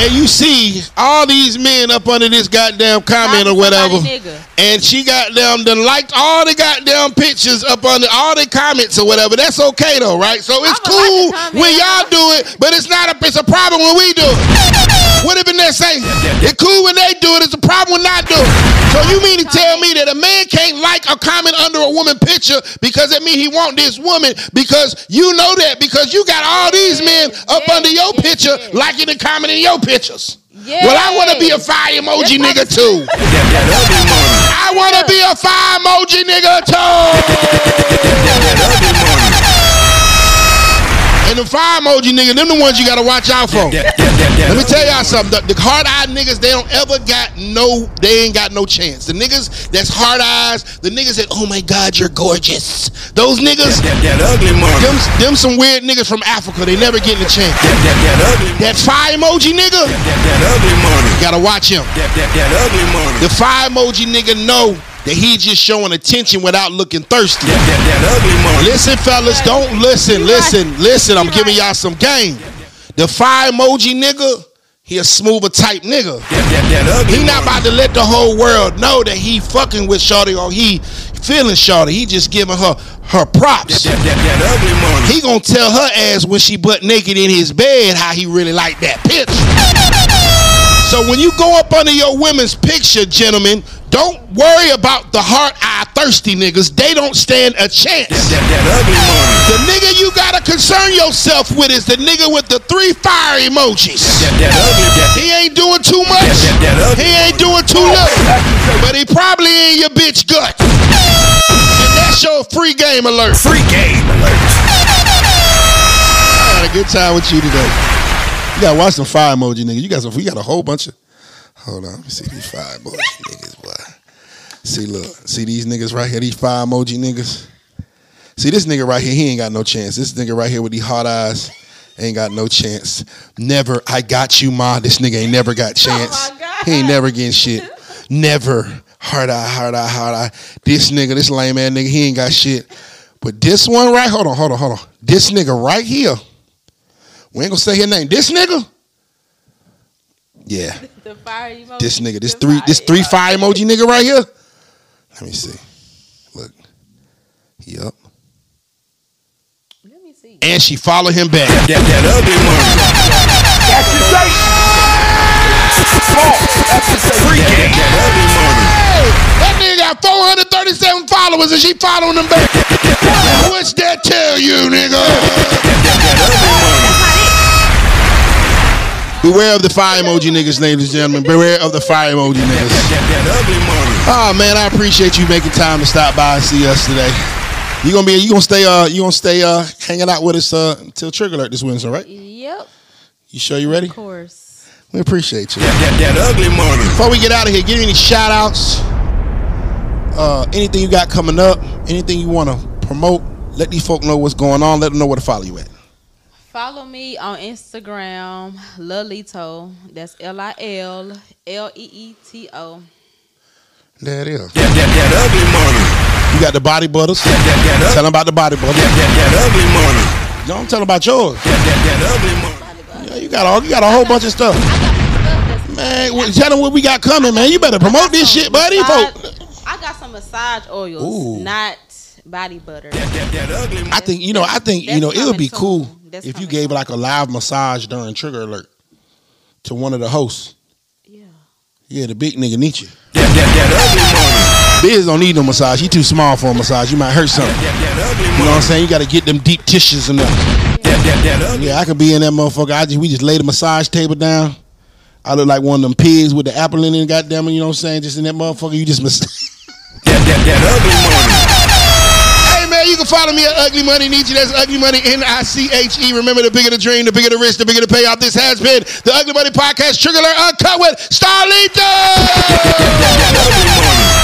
And you see all these men up under this goddamn comment or whatever. Nigga. And she got them done liked all the goddamn pictures up under all the comments or whatever. That's okay though, right? So it's cool like when y'all do it, but it's not a it's a problem when we do it. What if they say it's cool when they do it, it's a problem when I do it. So you mean to tell me that a man can't like a comment under a woman picture because it mean he want this woman because you know that because you got all these men up under your picture liking the comment in your pictures. Yes. Well, I want to be a fire emoji nigga too. I want to be a fire emoji nigga too. And the fire emoji nigga, them the ones you gotta watch out for. Let me tell y'all something. The, the hard-eyed niggas, they don't ever got no, they ain't got no chance. The niggas that's hard eyes, the niggas that, oh my God, you're gorgeous. Those niggas, them, them some weird niggas from Africa. They never getting a chance. That fire emoji nigga, you gotta watch him. The fire emoji nigga know that he just showing attention without looking thirsty. Listen, fellas, don't listen, You listen, right. listen. I'm You giving y'all some game. The fire emoji nigga, he a smoother type nigga. He not about to let the whole world know that he fucking with Shorty or he feeling Shorty. He just giving her her props. He gonna tell her ass when she butt naked in his bed how he really like that picture. So when you go up under your women's picture, gentlemen, don't worry about the heart eye thirsty niggas. They don't stand a chance. The nigga you gotta concern yourself with is the nigga with the three fire emojis. He ain't doing too much. He ain't doing too little. But he probably in your bitch gut. And that's your free game alert. Free game alert. I had a good time with you today. You gotta watch some fire emoji niggas. You got some. We got a whole bunch of. Hold on, let me see these fire emoji niggas. Boy, see look, see these niggas right here. These fire emoji niggas. See this nigga right here. He ain't got no chance. This nigga right here with these hot eyes ain't got no chance. Never. I got you, ma. This nigga ain't never got oh chance. my God. he ain't never getting shit. Never. Hard eye, hard eye, hard eye. This nigga, this lame ass nigga, he ain't got shit. But this one right, hold on, hold on, hold on. This nigga right here, we ain't gonna say his name. This nigga, Yeah. The fire emoji. This nigga, this The three, this three emoji. fire emoji nigga right here. Let me see. Look, he up, Let me see. and she follow him back. That, that ugly money. That, that, that ugly money. Hey, that nigga got 437 followers, and she following him back. What's that tell you, nigga? Beware of the fire emoji niggas, ladies and gentlemen. Beware of the fire emoji niggas. That, that ugly money. Oh man, I appreciate you making time to stop by and see us today. You gonna be you gonna stay uh you gonna stay uh hanging out with us uh until Trigger Alert this Wednesday, right? Yep, You sure you ready? of course. We appreciate you. That, that, that ugly money. Before we get out of here, give any shout outs. Uh anything you got coming up, anything you wanna promote, let these folk know what's going on, let them know where to follow you at. Follow me on Instagram, Lilleeto. That's L I L L E E T O. There it is. That, that, that ugly money. You got the body butters. That, that, that, Tell ugly, them about the body butters. that, that, that ugly money. Don't tell them about yours. That, that, that ugly money. Yeah, you got all you got a whole bunch of stuff. Man, well, tell them what we got coming, man. You better promote this shit, buddy. Folk. I got some massage oils, Ooh. not body butter. That, that, that ugly money. I think you know. I think you know it would be coming cool soon. That's if you gave soon. like a live massage during Trigger Alert to one of the hosts. Yeah. Yeah, the big nigga needs you. That, that, that ugly money. Biz don't need no massage. He too small for a massage. You might hurt something. That, that ugly You know what I'm saying? You got to get them deep tissues and that. That, that, that. Yeah, I could be in that motherfucker. I just we just lay the massage table down. I look like one of them pigs with the apple in it. Goddamn it, you know what I'm saying? Just in that motherfucker, you just. Mas- That, that, that ugly money. Can follow me at Ugly Money Niche. That's Ugly Money N I C H E. Remember, the bigger the dream, the bigger the risk, the bigger the payoff. This has been the Ugly Money Podcast. Trigger Alert Uncut with Starrletto.